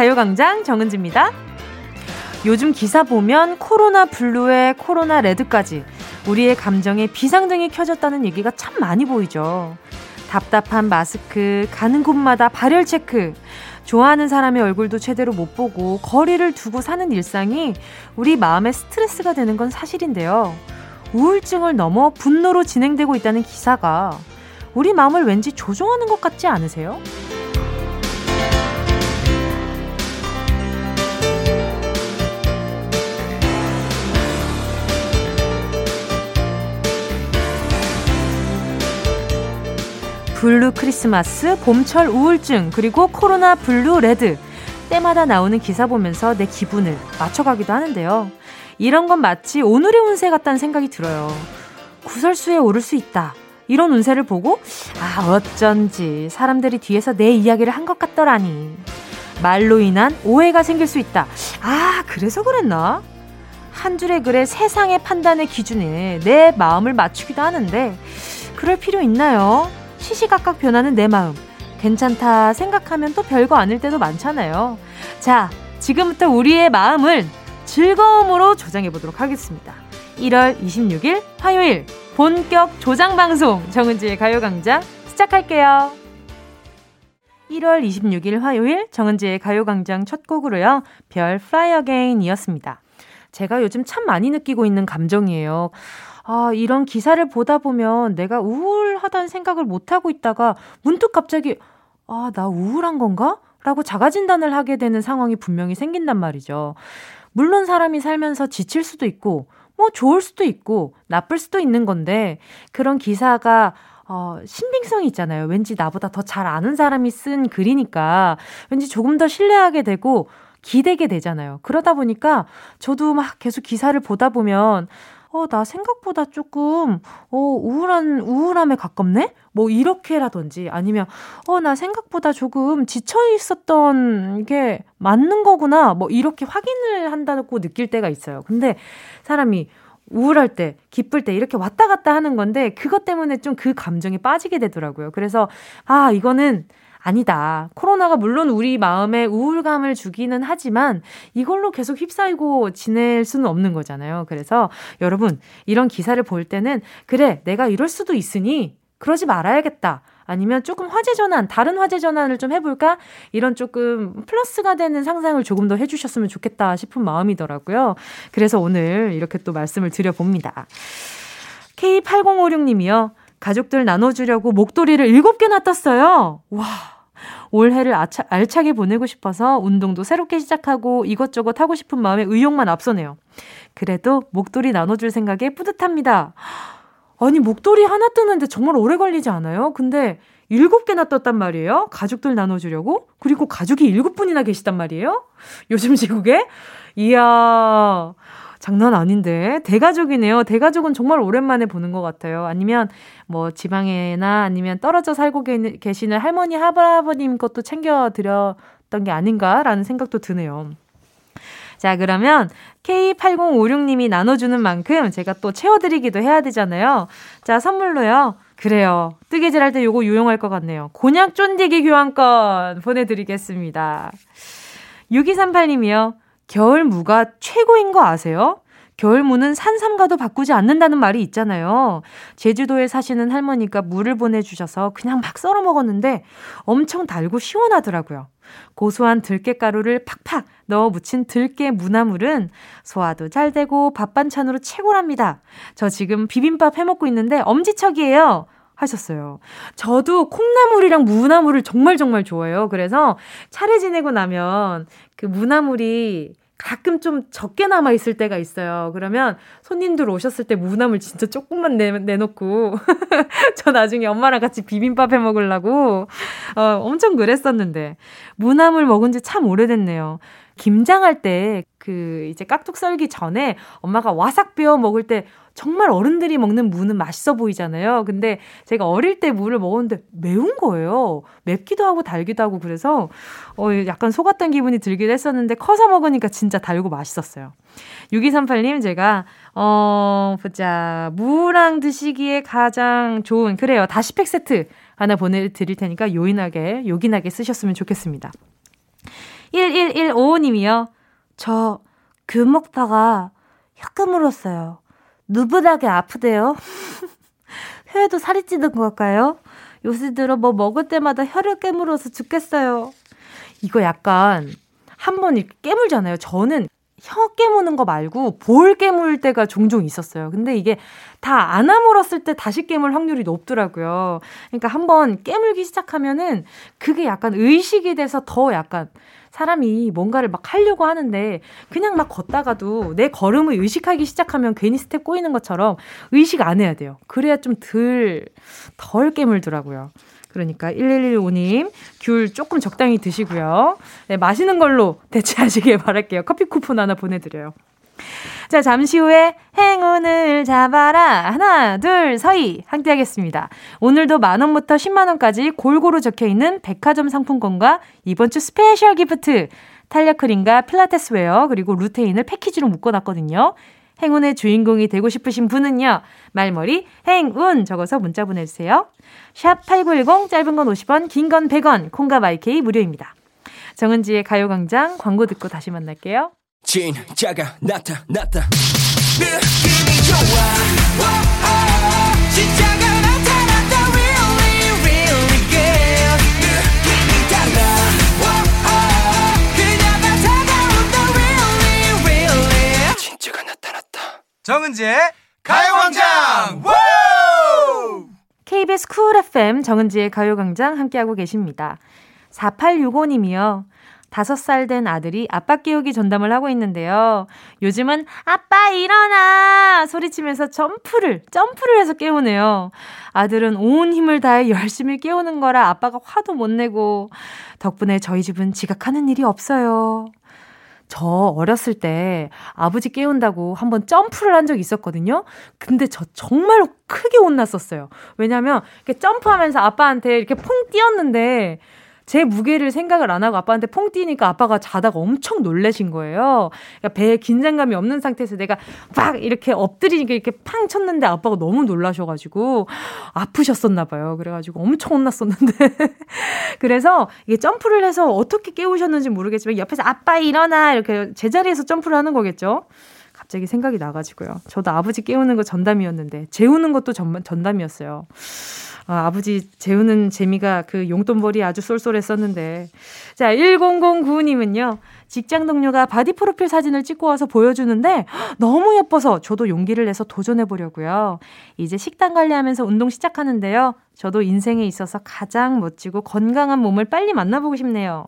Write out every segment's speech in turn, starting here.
가요광장 정은지입니다. 요즘 기사 보면 코로나 블루에 코로나 레드까지 우리의 감정에 비상등이 켜졌다는 얘기가 참 많이 보이죠. 답답한 마스크, 가는 곳마다 발열 체크, 좋아하는 사람의 얼굴도 제대로 못 보고 거리를 두고 사는 일상이 우리 마음에 스트레스가 되는 건 사실인데요. 우울증을 넘어 분노로 진행되고 있다는 기사가 우리 마음을 왠지 조종하는 것 같지 않으세요? blue 크리스마스, 봄철 우울증, 그리고 코로나 blue red. 때마다 나오는 기사 보면서 내 기분을 맞춰가기도 하는데요. 이런 건 마치 오늘의 운세 같다는 생각이 들어요. 구설수에 오를 수 있다. 이런 운세를 보고, 아, 어쩐지 사람들이 뒤에서 내 이야기를 한 것 같더라니. 말로 인한 오해가 생길 수 있다. 아, 그래서 그랬나? 한 줄의 글에 세상의 판단의 기준에 내 마음을 맞추기도 하는데, 그럴 필요 있나요? 시시각각 변하는 내 마음. 괜찮다 생각하면 또 별거 아닐 때도 많잖아요. 자, 지금부터 우리의 마음을 즐거움으로 조장해 보도록 하겠습니다. 1월 26일 화요일 본격 조장 방송 정은지의 가요광장 시작할게요. 1월 26일 화요일 정은지의 가요광장 첫 곡으로요. 별 Fly Again이었습니다. 제가 요즘 참 많이 느끼고 있는 감정이에요. 아, 이런 기사를 보다 보면 내가 우울하다는 생각을 못하고 있다가 문득 갑자기, 아, 나 우울한 건가? 라고 자가진단을 하게 되는 상황이 분명히 생긴단 말이죠. 물론 사람이 살면서 지칠 수도 있고, 뭐 좋을 수도 있고, 나쁠 수도 있는 건데, 그런 기사가 어, 신빙성이 있잖아요. 왠지 나보다 더 잘 아는 사람이 쓴 글이니까 왠지 조금 더 신뢰하게 되고 기대게 되잖아요. 그러다 보니까 저도 막 계속 기사를 보다 보면 어, 나 생각보다 조금, 어, 우울한, 우울함에 가깝네? 뭐, 이렇게라든지, 아니면, 어, 나 생각보다 조금 지쳐 있었던 게 맞는 거구나. 뭐, 이렇게 확인을 한다고 느낄 때가 있어요. 근데 사람이 우울할 때, 기쁠 때 이렇게 왔다 갔다 하는 건데, 그것 때문에 좀 그 감정에 빠지게 되더라고요. 그래서, 아, 이거는 아니다. 코로나가 물론 우리 마음에 우울감을 주기는 하지만 이걸로 계속 휩싸이고 지낼 수는 없는 거잖아요. 그래서 여러분, 이런 기사를 볼 때는 그래, 내가 이럴 수도 있으니 그러지 말아야겠다. 아니면 조금 화제 전환, 다른 화제 전환을 좀 해볼까? 이런 조금 플러스가 되는 상상을 조금 더 해주셨으면 좋겠다 싶은 마음이더라고요. 그래서 오늘 이렇게 또 말씀을 드려봅니다. K8056님이요. 가족들 나눠주려고 목도리를 7개나 떴어요. 와. 올해를 아차, 알차게 보내고 싶어서 운동도 새롭게 시작하고 이것저것 하고 싶은 마음에 의욕만 앞서네요. 그래도 목도리 나눠줄 생각에 뿌듯합니다. 아니, 목도리 하나 뜨는데 정말 오래 걸리지 않아요? 근데 일곱 개나 떴단 말이에요? 가족들 나눠주려고? 그리고 가족이 일곱 분이나 계시단 말이에요? 요즘 시국에? 이야. 장난 아닌데. 대가족이네요. 대가족은 정말 오랜만에 보는 것 같아요. 아니면 뭐 지방에나 아니면 떨어져 살고 계시는 할머니, 할아버님 것도 챙겨 드렸던 게 아닌가라는 생각도 드네요. 자, 그러면 K8056님이 나눠주는 만큼 제가 또 채워드리기도 해야 되잖아요. 자, 선물로요. 그래요. 뜨개질 할 때 요거 유용할 것 같네요. 곤약 쫀디기 교환권 보내드리겠습니다. 6238님이요. 겨울 무가 최고인 거 아세요? 겨울무는 산삼과도 바꾸지 않는다는 말이 있잖아요. 제주도에 사시는 할머니가 물을 보내주셔서 그냥 막 썰어 먹었는데 엄청 달고 시원하더라고요. 고소한 들깨가루를 팍팍 넣어 묻힌 들깨 무나물은 소화도 잘 되고 밥 반찬으로 최고랍니다. 저 지금 비빔밥 해 먹고 있는데 엄지척이에요. 하셨어요. 저도 콩나물이랑 무나물을 정말 정말 좋아해요. 그래서 차례 지내고 나면 그 무나물이 가끔 좀 적게 남아 있을 때가 있어요. 그러면 손님들 오셨을 때 무나물 진짜 조금만 내, 내놓고 저 나중에 엄마랑 같이 비빔밥 해 먹으려고 어, 엄청 그랬었는데 무나물 먹은 지 참 오래됐네요. 김장할 때 그 이제 깍둑 썰기 전에 엄마가 와삭 베어 먹을 때 정말 어른들이 먹는 무는 맛있어 보이잖아요. 근데 제가 어릴 때 무를 먹었는데 매운 거예요. 맵기도 하고 달기도 하고 그래서 어 약간 속았던 기분이 들기도 했었는데 커서 먹으니까 진짜 달고 맛있었어요. 6238님 제가 어 보자. 무랑 드시기에 가장 좋은 그래요. 다시 팩 세트 하나 보내 드릴 테니까 요인하게 요긴하게 쓰셨으면 좋겠습니다. 1115님이요. 저, 귤 먹다가 혀 깨물었어요. 누브하게 아프대요. 혀에도 살이 찌는 걸까요? 요새 들어 뭐 먹을 때마다 혀를 깨물어서 죽겠어요. 이거 약간 한번 이렇게 깨물잖아요. 저는 혀 깨무는 거 말고 볼 깨물 때가 종종 있었어요. 근데 이게 다 안 아물었을 때 다시 깨물 확률이 높더라고요. 그러니까 한번 깨물기 시작하면은 그게 약간 의식이 돼서 더 약간 사람이 뭔가를 막 하려고 하는데 그냥 막 걷다가도 내 걸음을 의식하기 시작하면 괜히 스텝 꼬이는 것처럼 의식 안 해야 돼요. 그래야 좀 덜, 덜 깨물더라고요. 그러니까 1115님 귤 조금 적당히 드시고요. 네, 맛있는 걸로 대체하시길 바랄게요. 커피 쿠폰 하나 보내드려요. 자, 잠시 후에 행운을 잡아라. 하나, 둘, 서희. 함께 하겠습니다. 오늘도 만원부터 10만원까지 골고루 적혀 있는 백화점 상품권과 이번 주 special gift, 탄력 크림과 필라테스 웨어, 그리고 루테인을 패키지로 묶어놨거든요. 행운의 주인공이 되고 싶으신 분은요. 말머리 행운 적어서 문자 보내주세요. 샵 8910 짧은 건 50원 긴 건 100원 콩과 마이케이 무료입니다. 정은지의 가요광장 광고 듣고 다시 만날게요. 진짜가 나타났다. 느낌이 좋아. 진짜 정은지의 가요광장. KBS Cool FM 정은지의 가요광장 함께하고 계십니다. 4865님이요. 다섯 살된 아들이 아빠 깨우기 전담을 하고 있는데요. 요즘은 아빠 일어나! 소리치면서 점프를, 점프를 해서 깨우네요. 아들은 온 힘을 다해 열심히 깨우는 거라 아빠가 화도 못 내고, 덕분에 저희 집은 지각하는 일이 없어요. 저 어렸을 때 아버지 깨운다고 한번 점프를 한 적이 있었거든요. 근데 저 정말로 크게 혼났었어요. 왜냐면 이렇게 점프하면서 아빠한테 이렇게 퐁 뛰었는데 제 무게를 생각을 안 하고 아빠한테 퐁 뛰니까 아빠가 자다가 엄청 놀래신 거예요. 그러니까 배에 긴장감이 없는 상태에서 내가 막 이렇게 엎드리니까 이렇게 팡 쳤는데 아빠가 너무 놀라셔가지고 아프셨었나 봐요. 그래가지고 엄청 혼났었는데. 그래서 이게 점프를 해서 어떻게 깨우셨는지 모르겠지만 옆에서 아빠 일어나 이렇게 제자리에서 점프를 하는 거겠죠. 갑자기 생각이 나가지고요. 저도 아버지 깨우는 거 전담이었는데 재우는 것도 전, 전담이었어요. 아, 아버지 재우는 재미가 그 용돈벌이 아주 쏠쏠했었는데. 자, 1009님은요. 직장 동료가 바디 프로필 사진을 찍고 와서 보여주는데 너무 예뻐서 저도 용기를 내서 도전해 보려고요. 이제 식단 관리하면서 운동 시작하는데요. 저도 인생에 있어서 가장 멋지고 건강한 몸을 빨리 만나보고 싶네요.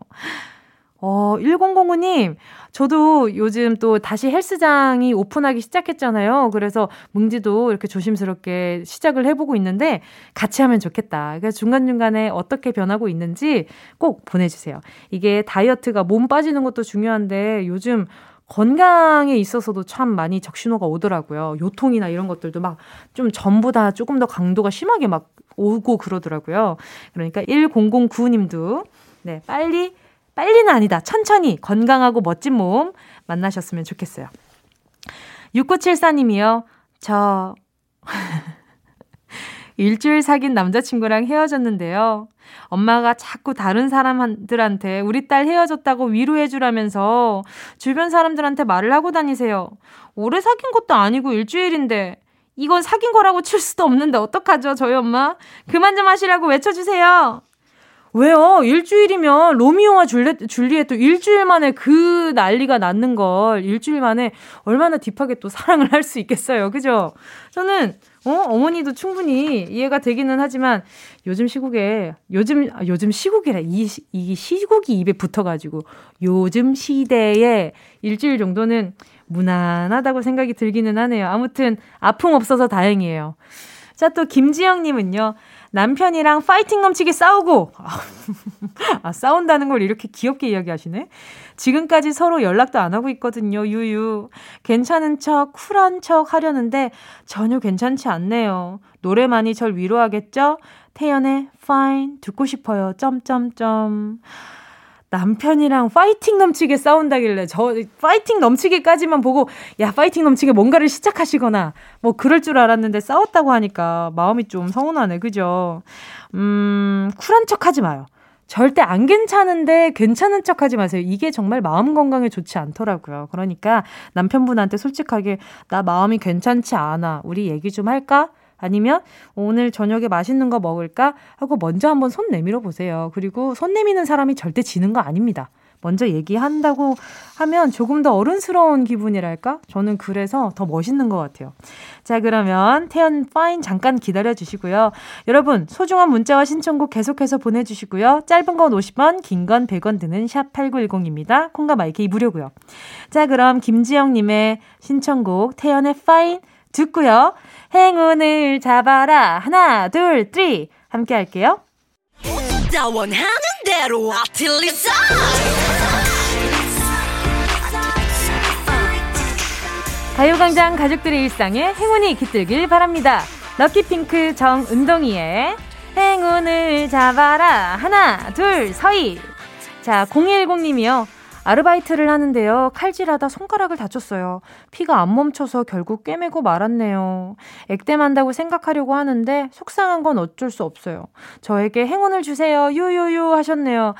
어, 1009님, 저도 요즘 또 다시 헬스장이 오픈하기 시작했잖아요. 그래서 뭉지도 이렇게 조심스럽게 시작을 해보고 있는데 같이 하면 좋겠다. 그래서 중간중간에 어떻게 변하고 있는지 꼭 보내주세요. 이게 다이어트가 몸 빠지는 것도 중요한데 요즘 건강에 있어서도 참 많이 적신호가 오더라고요. 요통이나 이런 것들도 막 좀 전보다 조금 더 강도가 심하게 막 오고 그러더라고요. 그러니까 1009님도 네, 빨리 빨리는 아니다. 천천히 건강하고 멋진 몸 만나셨으면 좋겠어요. 6974님이요. 저 일주일 사귄 남자친구랑 헤어졌는데요. 엄마가 자꾸 다른 사람들한테 우리 딸 헤어졌다고 위로해주라면서 주변 사람들한테 말을 하고 다니세요. 오래 사귄 것도 아니고 일주일인데 이건 사귄 거라고 칠 수도 없는데 어떡하죠, 저희 엄마? 그만 좀 하시라고 외쳐주세요. 왜요? 일주일이면 로미오와 줄리, 줄리엣도 일주일 만에 그 난리가 났는 걸 일주일 만에 얼마나 딥하게 또 사랑을 할 수 있겠어요. 그죠? 저는 어, 어머니도 충분히 이해가 되기는 하지만 요즘 시국에 요즘 아, 요즘 시국이라 이, 이 시국이 입에 붙어가지고 요즘 시대에 일주일 정도는 무난하다고 생각이 들기는 하네요. 아무튼 아픔 없어서 다행이에요. 자, 또 김지영님은요. 남편이랑 파이팅 넘치게 싸우고, 아, 싸운다는 걸 이렇게 귀엽게 이야기하시네? 지금까지 서로 연락도 안 하고 있거든요, 유유. 괜찮은 척, 쿨한 척 하려는데 전혀 괜찮지 않네요. 노래만이 절 위로하겠죠? 태연의 fine 듣고 싶어요, 점점점. 남편이랑 파이팅 넘치게 싸운다길래 저 파이팅 넘치게까지만 보고 야 파이팅 넘치게 뭔가를 시작하시거나 뭐 그럴 줄 알았는데 싸웠다고 하니까 마음이 좀 서운하네 그죠? 음 쿨한 척하지 마요. 절대 안 괜찮은데 괜찮은 척 하지 마세요. 이게 정말 마음 건강에 좋지 않더라고요. 그러니까 남편분한테 솔직하게 나 마음이 괜찮지 않아. 우리 얘기 좀 할까? 아니면 오늘 저녁에 맛있는 거 먹을까? 하고 먼저 한번 손 내밀어 보세요. 그리고 손 내미는 사람이 절대 지는 거 아닙니다. 먼저 얘기한다고 하면 조금 더 어른스러운 기분이랄까? 저는 그래서 더 멋있는 것 같아요. 자, 그러면 태연 Fine 잠깐 기다려 주시고요. 여러분, 소중한 문자와 신청곡 계속해서 보내주시고요. 짧은 건 50원, 긴 건 100원 드는 샵 8910입니다. 콩과 my K 무료고요. 자, 그럼 김지영님의 신청곡 태연의 Fine 듣고요. 행운을 잡아라. 하나, 둘, three. 함께 할게요. 가요광장 가족들의 일상에 행운이 깃들길 바랍니다. 럭키핑크 정은동이의 행운을 잡아라. 하나, 둘, 서희. 자, 010님이요. 아르바이트를 하는데요. 칼질하다 손가락을 다쳤어요. 피가 안 멈춰서 결국 꿰매고 말았네요. 액땜한다고 생각하려고 하는데 속상한 건 어쩔 수 없어요. 저에게 행운을 주세요. 유유유 하셨네요.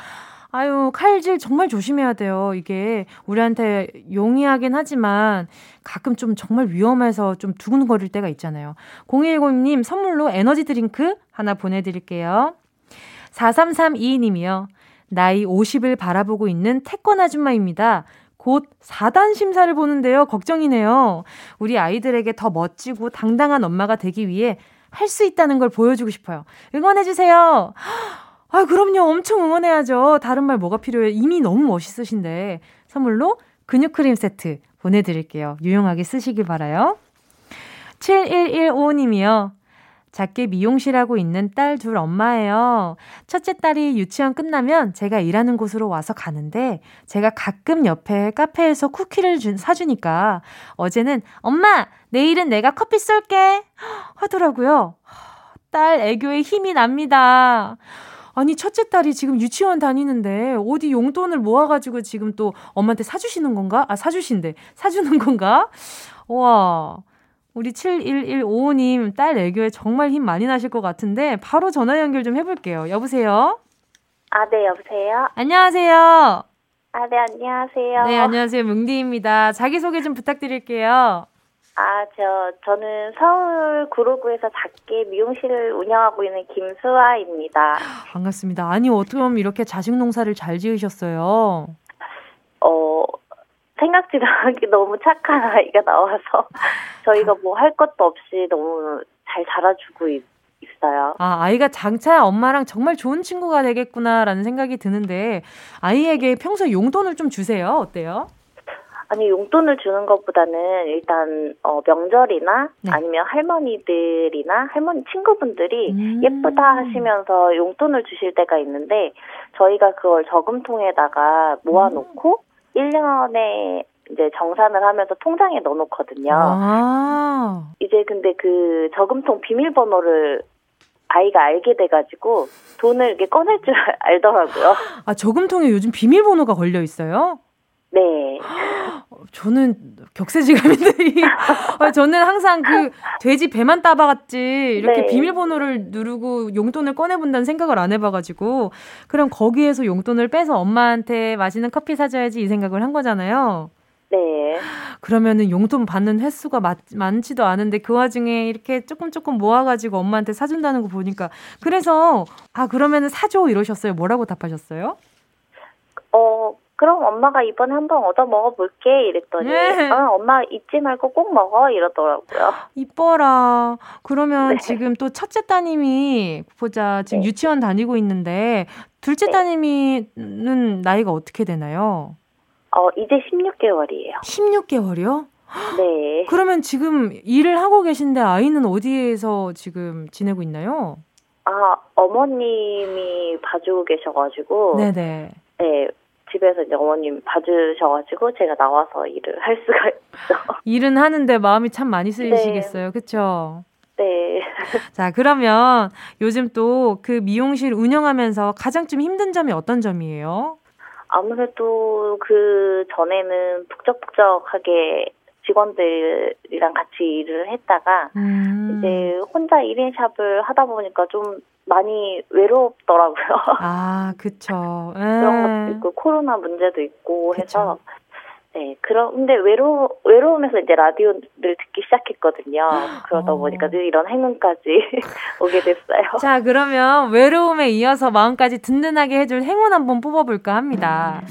아유, 칼질 정말 조심해야 돼요. 이게 우리한테 용이하긴 하지만 가끔 좀 정말 위험해서 좀 두근거릴 때가 있잖아요. 0210님 선물로 에너지 드링크 하나 보내드릴게요. 4332님이요. 나이 50을 바라보고 있는 태권 아줌마입니다. 곧 4단 심사를 보는데요. 걱정이네요. 우리 아이들에게 더 멋지고 당당한 엄마가 되기 위해 할 수 있다는 걸 보여주고 싶어요. 응원해주세요. 아, 그럼요. 엄청 응원해야죠. 다른 말 뭐가 필요해요? 이미 너무 멋있으신데. 선물로 근육크림 세트 보내드릴게요. 유용하게 쓰시길 바라요. 7115님이요. 작게 미용실 하고 있는 딸 둘 엄마예요. 첫째 딸이 유치원 끝나면 제가 일하는 곳으로 와서 가는데 제가 가끔 옆에 카페에서 쿠키를 준, 사주니까 어제는 엄마, 내일은 내가 커피 쏠게 하더라고요. 딸 애교에 힘이 납니다. 아니, 첫째 딸이 지금 유치원 다니는데 어디 용돈을 모아가지고 지금 또 엄마한테 사주시는 건가? 아, 사주신대. 사주는 건가? 와. 우리 71155님 딸 애교에 정말 힘 많이 나실 것 같은데 바로 전화 연결 좀 해볼게요. 여보세요? 아, 네, 여보세요? 안녕하세요. 아, 네, 안녕하세요. 네, 안녕하세요. 뭉디입니다. 자기소개 좀 부탁드릴게요. 아, 저, 저는 서울 구로구에서 작게 미용실을 운영하고 있는 김수아입니다. 반갑습니다. 아니, 어떻게 하면 이렇게 자식 농사를 잘 지으셨어요? 어, 생각지도 않게 너무 착한 아이가 나와서 저희가 뭐 할 것도 없이 너무 잘 자라주고 있, 있어요. 아, 아이가 장차 엄마랑 정말 좋은 친구가 되겠구나라는 생각이 드는데 아이에게 평소 용돈을 좀 주세요. 어때요? 아니 용돈을 주는 것보다는 일단 어, 명절이나 네. 아니면 할머니들이나 할머니 친구분들이 음. 예쁘다 하시면서 용돈을 주실 때가 있는데 저희가 그걸 저금통에다가 모아놓고 음. 1년에 이제 정산을 하면서 통장에 넣어놓거든요. 아. 이제 근데 그 저금통 비밀번호를 아이가 알게 돼가지고 돈을 이렇게 꺼낼 줄 알더라고요. 아 저금통에 요즘 비밀번호가 걸려 있어요? 네. 저는 격세지감인데 아, 저는 항상 그 돼지 배만 따봐갔지 이렇게 네. 비밀번호를 누르고 용돈을 꺼내본다는 생각을 안 해봐가지고 그럼 거기에서 용돈을 빼서 엄마한테 맛있는 커피 사줘야지 이 생각을 한 거잖아요. 네. 그러면은 용돈 받는 횟수가 많, 많지도 않은데 그 와중에 이렇게 조금 조금 모아가지고 엄마한테 사준다는 거 보니까 그래서 아 그러면은 사줘 이러셨어요. 뭐라고 답하셨어요? 어 그럼 엄마가 이번에 한번 얻어 먹어볼게 이랬더니 네. 아, 엄마 잊지 말고 꼭 먹어 이러더라고요. 이뻐라. 그러면 네. 지금 또 첫째 따님이 보자 지금 네. 유치원 다니고 있는데 둘째 네. 따님이는 나이가 어떻게 되나요? 어 이제 16개월이에요. 16개월이요? 네. 그러면 지금 일을 하고 계신데 아이는 어디에서 지금 지내고 있나요? 아 어머님이 봐주고 계셔가지고 네네. 네 집에서 이제 어머님 봐주셔가지고 제가 나와서 일을 할 수가 있어. 일은 하는데 마음이 참 많이 쓰이시겠어요, 네. 그렇죠? 네. 자, 그러면 요즘 또 그 미용실 운영하면서 가장 좀 힘든 점이 어떤 점이에요? 아무래도 그 전에는 북적북적하게 직원들이랑 같이 일을 했다가 음. 이제 혼자 1인 샵을 하다 보니까 좀 많이 외롭더라고요. 아, 그쵸. 그런 것도 예. 있고 코로나 문제도 있고 그쵸. 해서 네, 그런데 외로 외로우면서 이제 라디오를 듣기 시작했거든요. 그러다 어. 보니까 늘 이런 행운까지 오게 됐어요. 자, 그러면 외로움에 이어서 마음까지 든든하게 해줄 행운 한번 뽑아볼까 합니다.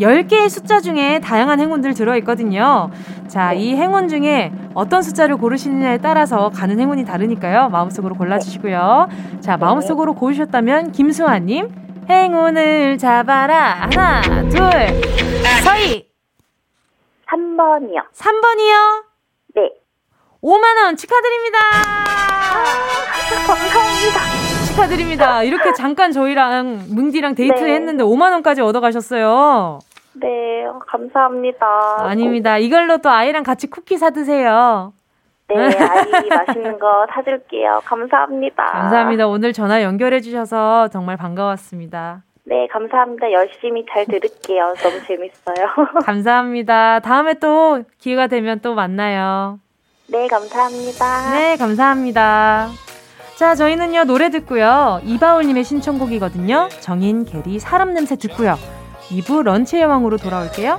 10개의 숫자 중에 다양한 행운들 들어있거든요. 자, 이 행운 중에 어떤 숫자를 고르시느냐에 따라서 가는 행운이 다르니까요. 마음속으로 골라주시고요. 자, 마음속으로 고르셨다면 김수아님, 행운을 잡아라. 하나, 둘, 서희. 3번이요. 3번이요? 네. 5만원 축하드립니다. 아, 감사합니다. 축하드립니다. 이렇게 잠깐 저희랑 뭉디랑 데이트를 네. 했는데 5만 원까지 얻어 가셨어요. 네, 감사합니다. 아닙니다. 이걸로 또 아이랑 같이 쿠키 사드세요. 네, 아이 맛있는 거 사줄게요. 감사합니다. 감사합니다. 오늘 전화 연결해주셔서 정말 반가웠습니다. 네, 감사합니다. 열심히 잘 들을게요. 너무 재밌어요. 감사합니다. 다음에 또 기회가 되면 또 만나요. 네, 감사합니다. 네, 감사합니다. 자, 저희는요, 노래 듣고요. 이바울님의 신청곡이거든요. 정인, 게리, 사람 냄새 듣고요. 2부 런치의 왕으로 돌아올게요.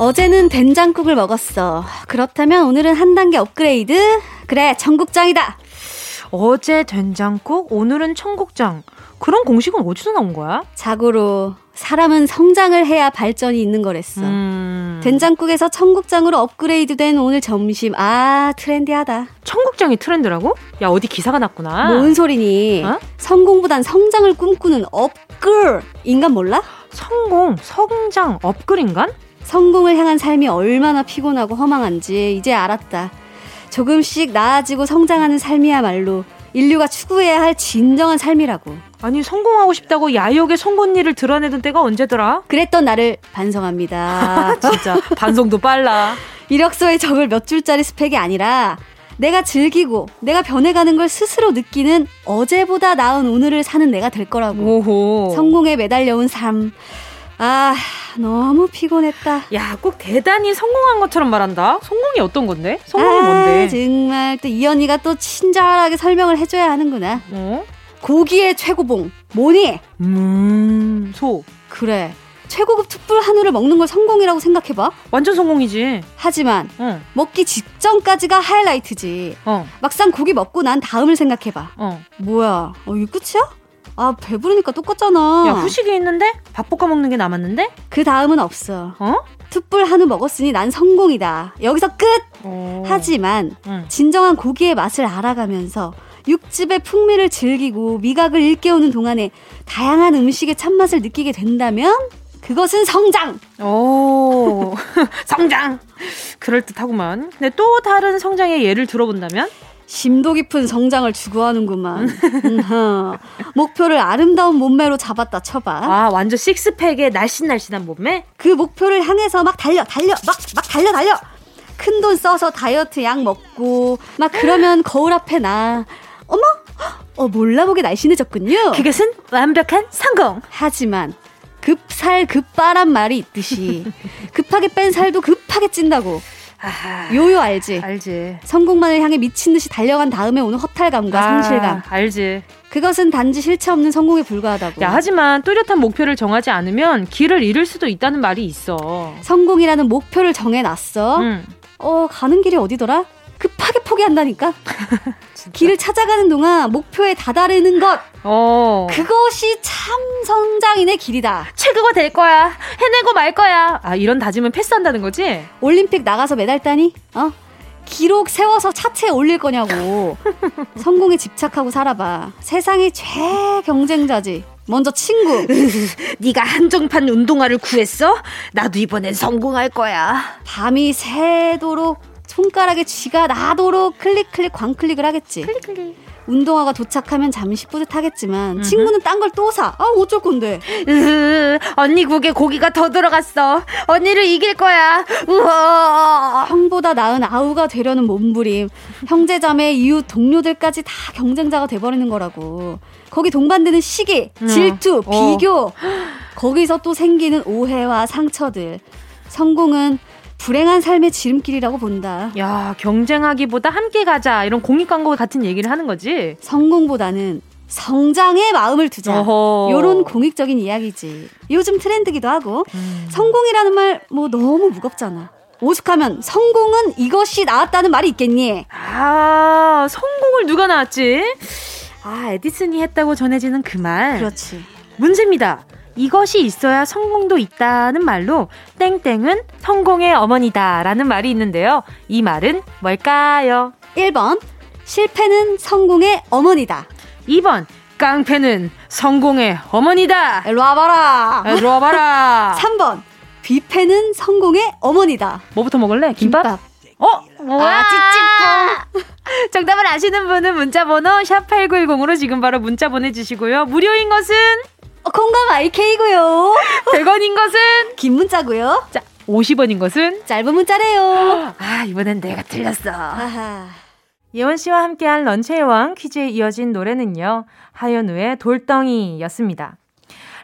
어제는 된장국을 먹었어. 그렇다면 오늘은 한 단계 업그레이드? 그래, 청국장이다. 어제 된장국, 오늘은 청국장. 그런 공식은 어디서 나온 거야? 자고로 사람은 성장을 해야 발전이 있는 거랬어. 음... 된장국에서 청국장으로 업그레이드된 오늘 점심. 아, 트렌디하다. 청국장이 트렌드라고? 야, 어디 기사가 났구나. 뭔 소리니? 어? 성공보단 성장을 꿈꾸는 업글. 인간 몰라? 성공, 성장, 업글 인간? 성공을 향한 삶이 얼마나 피곤하고 허망한지 이제 알았다. 조금씩 나아지고 성장하는 삶이야말로 인류가 추구해야 할 진정한 삶이라고. 아니 성공하고 싶다고 야욕의 송곳니를 드러내던 때가 언제더라? 그랬던 나를 반성합니다. 진짜 반성도 빨라. 이력서에 적을 몇 줄짜리 스펙이 아니라 내가 즐기고 내가 변해가는 걸 스스로 느끼는 어제보다 나은 오늘을 사는 내가 될 거라고. 오호. 성공에 매달려온 삶. 아, 너무 피곤했다. 야, 꼭 대단히 성공한 것처럼 말한다. 성공이 어떤 건데? 성공이 아, 뭔데? 정말 또 이 언니가 또 친절하게 설명을 해줘야 하는구나. 어? 고기의 최고봉 뭐니? 음, 소. 그래. 최고급 툭불 한우를 먹는 걸 성공이라고 생각해봐. 완전 성공이지. 하지만 어. 먹기 직전까지가 하이라이트지. 어. 막상 고기 먹고 난 다음을 생각해봐. 어. 뭐야? 어, 이게 끝이야? 아, 배부르니까 똑같잖아. 야, 후식이 있는데? 밥 볶아 먹는 게 남았는데? 그 다음은 없어. 어? 툭불 한우 먹었으니 난 성공이다. 여기서 끝! 오. 하지만, 응. 진정한 고기의 맛을 알아가면서 육즙의 풍미를 즐기고 미각을 일깨우는 동안에 다양한 음식의 참맛을 느끼게 된다면, 그것은 성장! 오, 성장! 그럴 듯하구만. 근데 또 다른 성장의 예를 들어본다면? 심도 깊은 성장을 추구하는구만. 목표를 아름다운 몸매로 잡았다 쳐봐. 아, 완전 식스팩에 날씬날씬한 몸매? 그 목표를 향해서 막 달려, 달려, 막, 막 달려, 달려! 큰 돈 써서 다이어트 약 먹고, 막 그러면 거울 앞에 나. 어머? 어, 몰라보게 날씬해졌군요. 그것은 완벽한 성공! 하지만, 급살 급바란 말이 있듯이, 급하게 뺀 살도 급하게 찐다고. 아하, 요요 알지? 알지. 성공만을 향해 미친 듯이 달려간 다음에 오는 허탈감과 아, 상실감. 알지. 그것은 단지 실체 없는 성공에 불과하다고. 야, 하지만 뚜렷한 목표를 정하지 않으면 길을 잃을 수도 있다는 말이 있어. 성공이라는 목표를 정해놨어. 응. 어, 가는 길이 어디더라? 급하게 포기한다니까. 길을 찾아가는 동안 목표에 다다르는 것. 어. 그것이 참 성장인의 길이다. 최고가 될 거야. 해내고 말 거야. 아, 이런 다짐은 패스한다는 거지? 올림픽 나가서 메달 따니? 어? 기록 세워서 차트에 올릴 거냐고. 성공에 집착하고 살아봐. 세상의 최경쟁자지. 먼저 친구. 네가 한정판 운동화를 구했어? 나도 이번엔 성공할 거야. 밤이 새도록 손가락에 쥐가 나도록 클릭 클릭 광클릭을 하겠지. 클릭 클릭. 운동화가 도착하면 잠시 뿌듯하겠지만 음흠. 친구는 딴 걸 또 사. 아 어쩔 건데. 으, 언니 국에 고기가 더 들어갔어. 언니를 이길 거야. 우와. 형보다 나은 아우가 되려는 몸부림. 형제자매 이웃 동료들까지 다 경쟁자가 돼버리는 거라고. 거기 동반되는 시기, 질투, 어. 비교. 거기서 또 생기는 오해와 상처들. 성공은 불행한 삶의 지름길이라고 본다. 야, 경쟁하기보다 함께 가자. 이런 공익 광고 같은 얘기를 하는 거지. 성공보다는 성장에 마음을 두자. 요런 공익적인 이야기지. 요즘 트렌드기도 하고. 음. 성공이라는 말 뭐 너무 무겁잖아. 오죽하면 성공은 이것이 나왔다는 말이 있겠니? 아, 성공을 누가 나왔지? 아, 에디슨이 했다고 전해지는 그 말. 그렇지. 문제입니다. 이것이 있어야 성공도 있다는 말로 땡땡은 성공의 어머니다 라는 말이 있는데요. 이 말은 뭘까요? 1번 실패는 성공의 어머니다. 2번 깡패는 성공의 어머니다. 일로 와봐라. 일로 와봐라. 3번 뷔페는 성공의 어머니다. 뭐부터 먹을래? 김밥? 김밥. 어? 와, 찌찌뽕. 정답을 아시는 분은 문자 번호 샵 8910으로 지금 바로 문자 보내주시고요. 무료인 것은 어, 공감 IK고요. 100원인 것은 긴 문자고요. 자, 50원인 것은 짧은 문자래요. 아, 이번엔 내가 틀렸어. 아하. 예원 씨와 함께한 런치의 왕 퀴즈에 이어진 노래는요. 하현우의 돌덩이였습니다.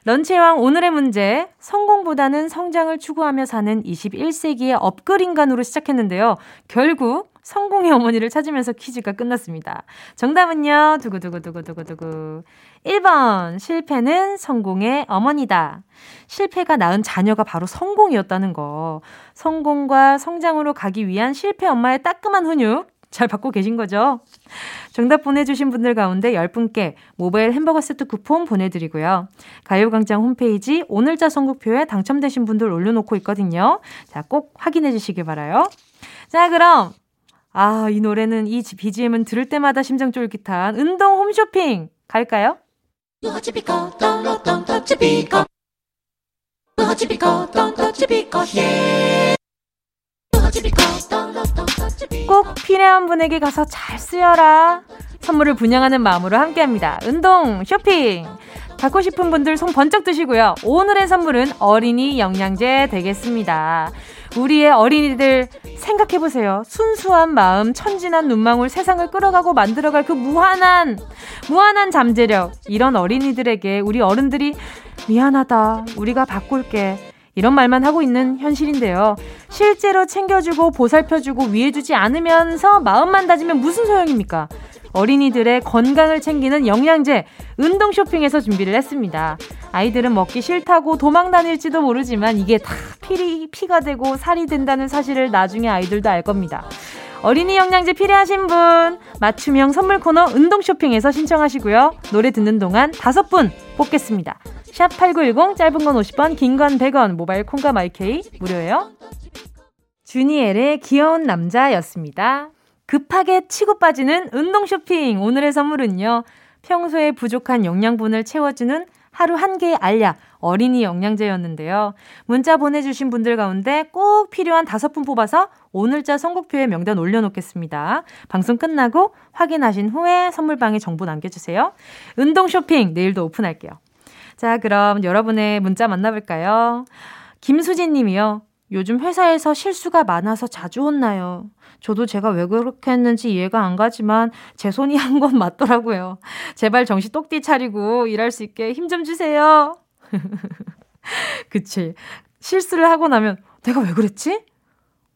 런치의 왕 오늘의 문제. 성공보다는 성장을 추구하며 사는 21세기의 업글 인간으로 시작했는데요. 결국 성공의 어머니를 찾으면서 퀴즈가 끝났습니다. 정답은요. 두구두구두구두구두구. 1번. 실패는 성공의 어머니다. 실패가 낳은 자녀가 바로 성공이었다는 거. 성공과 성장으로 가기 위한 실패 엄마의 따끔한 훈육. 잘 받고 계신 거죠? 정답 보내주신 분들 가운데 10분께 모바일 햄버거 세트 쿠폰 보내드리고요. 가요광장 홈페이지 오늘자 선곡표에 당첨되신 분들 올려놓고 있거든요. 자, 꼭 확인해 주시길 바라요. 자, 그럼 아, 이 노래는 이 BGM은 들을 때마다 심장 쫄깃한 운동 홈쇼핑 갈까요? 꼭 필요한 분에게 가서 잘 쓰여라. 선물을 분양하는 마음으로 함께합니다. 운동 쇼핑. 갖고 싶은 분들 손 번쩍 드시고요. 오늘의 선물은 어린이 영양제 되겠습니다. 우리의 어린이들 생각해보세요. 순수한 마음, 천진한 눈망울, 세상을 끌어가고 만들어갈 그 무한한, 무한한 잠재력. 이런 어린이들에게 우리 어른들이 미안하다. 우리가 바꿀게. 이런 말만 하고 있는 현실인데요. 실제로 챙겨주고 보살펴주고 위해주지 않으면서 마음만 다지면 무슨 소용입니까? 어린이들의 건강을 챙기는 영양제 운동 쇼핑에서 준비를 했습니다. 아이들은 먹기 싫다고 도망 다닐지도 모르지만 이게 다 피, 피가 되고 살이 된다는 사실을 나중에 아이들도 알 겁니다. 어린이 영양제 필요하신 분 맞춤형 선물 코너 운동 쇼핑에서 신청하시고요. 노래 듣는 동안 다섯 분 뽑겠습니다. 샵 8910 짧은 건 50원, 긴 건 100원, 모바일 콩과 마이케이 무료예요. 주니엘의 귀여운 남자였습니다. 급하게 치고 빠지는 운동 쇼핑. 오늘의 선물은요. 평소에 부족한 영양분을 채워주는 하루 한 개의 알약 어린이 영양제였는데요. 문자 보내주신 분들 가운데 꼭 필요한 다섯 분 뽑아서 오늘자 선곡표에 명단 올려놓겠습니다. 방송 끝나고 확인하신 후에 선물방에 정보 남겨주세요. 운동 쇼핑 내일도 오픈할게요. 자, 그럼 여러분의 문자 만나볼까요? 김수진 님이요. 요즘 회사에서 실수가 많아서 자주 혼나요. 저도 제가 왜 그렇게 했는지 이해가 안 가지만 제 손이 한 건 맞더라고요. 제발 정신 똑띠 차리고 일할 수 있게 힘 좀 주세요. 그치. 실수를 하고 나면 내가 왜 그랬지?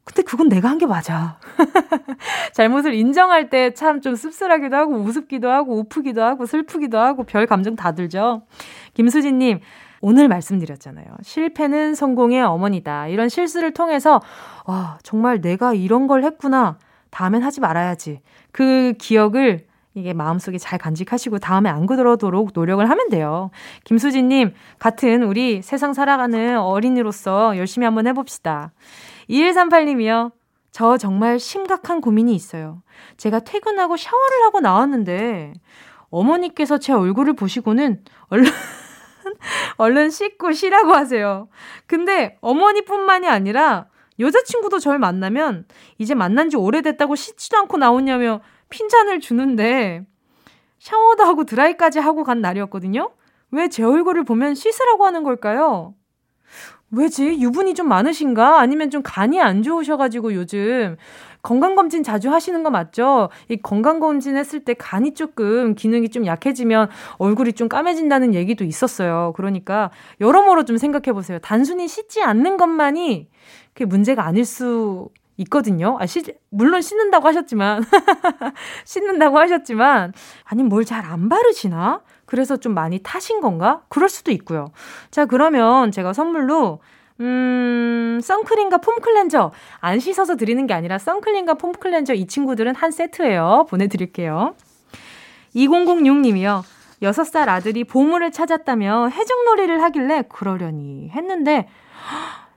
근데 그건 내가 한 게 맞아. 잘못을 인정할 때 참 좀 씁쓸하기도 하고 우습기도 하고 우프기도 하고 슬프기도 하고 별 감정 다 들죠. 김수진님, 오늘 말씀드렸잖아요. 실패는 성공의 어머니다. 이런 실수를 통해서, 와, 정말 내가 이런 걸 했구나. 다음엔 하지 말아야지. 그 기억을 이게 마음속에 잘 간직하시고 다음에 안 그러도록 노력을 하면 돼요. 김수진님, 같은 우리 세상 살아가는 어린이로서 열심히 한번 해봅시다. 2138님이요. 저 정말 심각한 고민이 있어요. 제가 퇴근하고 샤워를 하고 나왔는데, 어머니께서 제 얼굴을 보시고는 얼른 얼른 씻고 쉬라고 하세요. 근데 어머니뿐만이 아니라 여자친구도 절 만나면 이제 만난 지 오래됐다고 씻지도 않고 나오냐며 핀잔을 주는데 샤워도 하고 드라이까지 하고 간 날이었거든요. 왜 제 얼굴을 보면 씻으라고 하는 걸까요? 왜지? 유분이 좀 많으신가? 아니면 좀 간이 안 좋으셔가지고 요즘 건강검진 자주 하시는 거 맞죠? 이 건강검진 했을 때 간이 조금 기능이 좀 약해지면 얼굴이 좀 까매진다는 얘기도 있었어요. 그러니까 여러모로 좀 생각해 보세요. 단순히 씻지 않는 것만이 그게 문제가 아닐 수 있거든요. 아, 씻, 물론 씻는다고 하셨지만, 씻는다고 하셨지만, 아니, 뭘 잘 안 바르시나? 그래서 좀 많이 타신 건가? 그럴 수도 있고요. 자, 그러면 제가 선물로 음, 선크림과 폼 클렌저. 안 씻어서 드리는 게 아니라 선크림과 폼 클렌저 이 친구들은 한 세트예요. 보내드릴게요. 2006님이요. 6살 아들이 보물을 찾았다며 해적놀이를 하길래 그러려니 했는데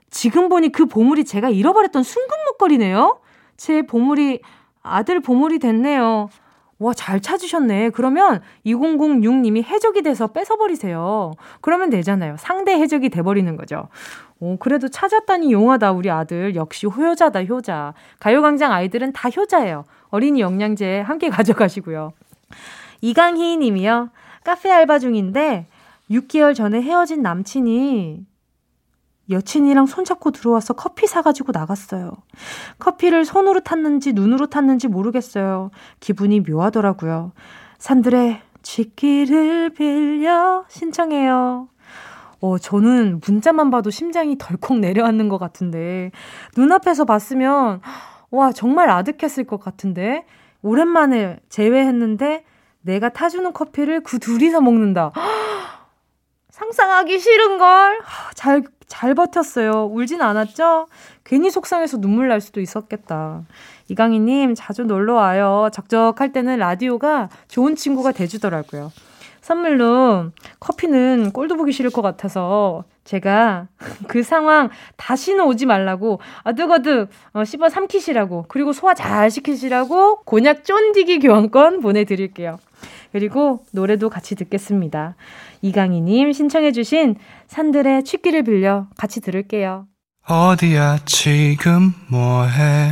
지금 보니 그 보물이 제가 잃어버렸던 순금 목걸이네요. 제 보물이 아들 보물이 됐네요. 와, 잘 찾으셨네. 그러면 2006님이 해적이 돼서 뺏어버리세요. 그러면 되잖아요. 상대 해적이 돼버리는 거죠. 오, 그래도 찾았다니 용하다, 우리 아들. 역시 효자다, 효자. 가요광장 아이들은 다 효자예요. 어린이 영양제 함께 가져가시고요. 이강희 님이요. 카페 알바 중인데 6개월 전에 헤어진 남친이 여친이랑 손잡고 들어와서 커피 사가지고 나갔어요. 커피를 손으로 탔는지 눈으로 탔는지 모르겠어요. 기분이 묘하더라고요. 산들의 쥐기를 빌려 신청해요. 어, 저는 문자만 봐도 심장이 덜컥 내려앉는 것 같은데, 눈앞에서 봤으면, 와, 정말 아득했을 것 같은데, 오랜만에 재회했는데, 내가 타주는 커피를 그 둘이서 먹는다. 상상하기 싫은걸. 잘, 잘 버텼어요. 울진 않았죠? 괜히 속상해서 눈물 날 수도 있었겠다. 이강희님, 자주 놀러 와요. 적적할 때는 라디오가 좋은 친구가 돼주더라고요. 선물로 커피는 꼴도 보기 싫을 것 같아서 제가 그 상황 다시는 오지 말라고 아득아득 어, 씹어 삼키시라고 그리고 소화 잘 시키시라고 곤약 쫀디기 교환권 보내드릴게요. 그리고 노래도 같이 듣겠습니다. 이강희님 신청해주신 산들의 취기를 빌려 같이 들을게요. 어디야 지금 뭐해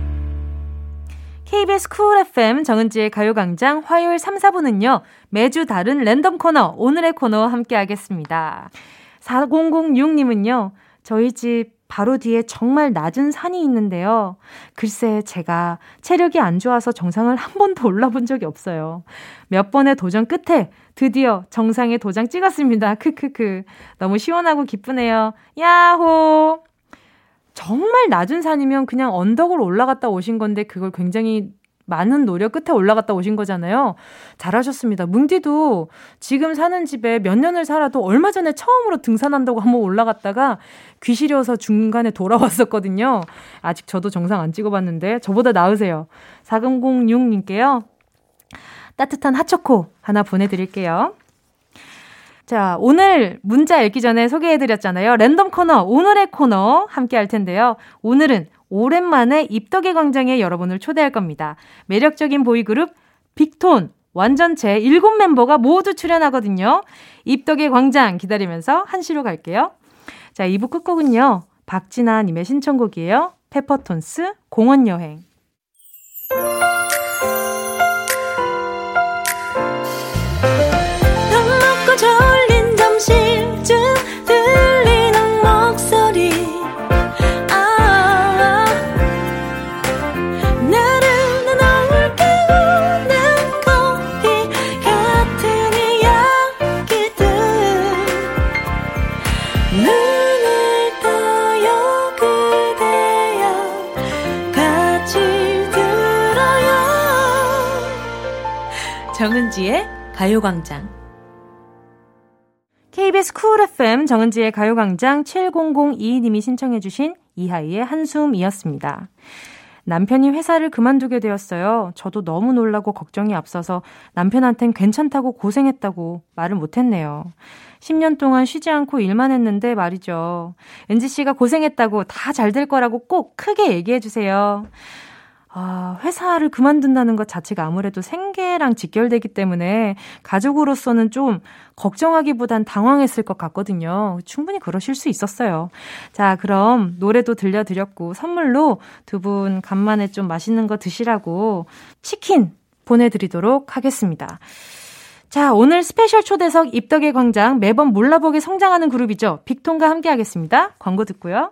KBS 쿨 FM 정은지의 가요광장 화요일 3, 4부는요. 매주 다른 랜덤 코너 오늘의 코너 함께 하겠습니다. 4006님은요. 저희 집 바로 뒤에 정말 낮은 산이 있는데요. 글쎄, 제가 체력이 안 좋아서 정상을 한 번도 올라본 적이 없어요. 몇 번의 도전 끝에 드디어 정상에 도장 찍었습니다. 크크크. 너무 시원하고 기쁘네요. 야호! 정말 낮은 산이면 그냥 언덕을 올라갔다 오신 건데 그걸 굉장히 많은 노력 끝에 올라갔다 오신 거잖아요. 잘하셨습니다. 뭉디도 지금 사는 집에 몇 년을 살아도 얼마 전에 처음으로 등산한다고 한번 올라갔다가 귀 시려서 중간에 돌아왔었거든요. 아직 저도 정상 안 찍어봤는데 저보다 나으세요. 4006님께요. 따뜻한 핫초코 하나 보내드릴게요. 자, 오늘 문자 읽기 전에 소개해드렸잖아요. 랜덤 코너, 오늘의 코너 함께 할 텐데요. 오늘은 오랜만에 입덕의 광장에 여러분을 초대할 겁니다. 매력적인 보이그룹 빅톤 완전체 7 멤버가 모두 출연하거든요. 입덕의 광장 기다리면서 한시로 갈게요. 자, 2부 끝곡은요. 박진아님의 신청곡이에요. 페퍼톤스 공원여행. 정은지의 가요광장 KBS 쿨 FM 정은지의 가요광장 7002님이 신청해주신 이하이의 한숨이었습니다. 남편이 회사를 그만두게 되었어요. 저도 너무 놀라고 걱정이 앞서서 남편한텐 괜찮다고 고생했다고 말을 못했네요. 10년 동안 쉬지 않고 일만 했는데 말이죠. 은지 씨가 고생했다고 다 잘 될 거라고 꼭 크게 얘기해 주세요. 아, 회사를 그만둔다는 것 자체가 아무래도 생계랑 직결되기 때문에 가족으로서는 좀 걱정하기보단 당황했을 것 같거든요. 충분히 그러실 수 있었어요. 자, 그럼 노래도 들려드렸고 선물로 두 분 간만에 좀 맛있는 거 드시라고 치킨 보내드리도록 하겠습니다. 자, 오늘 special 초대석 입덕의 광장 매번 몰라보게 성장하는 그룹이죠. 빅톤과 함께 하겠습니다. 광고 듣고요.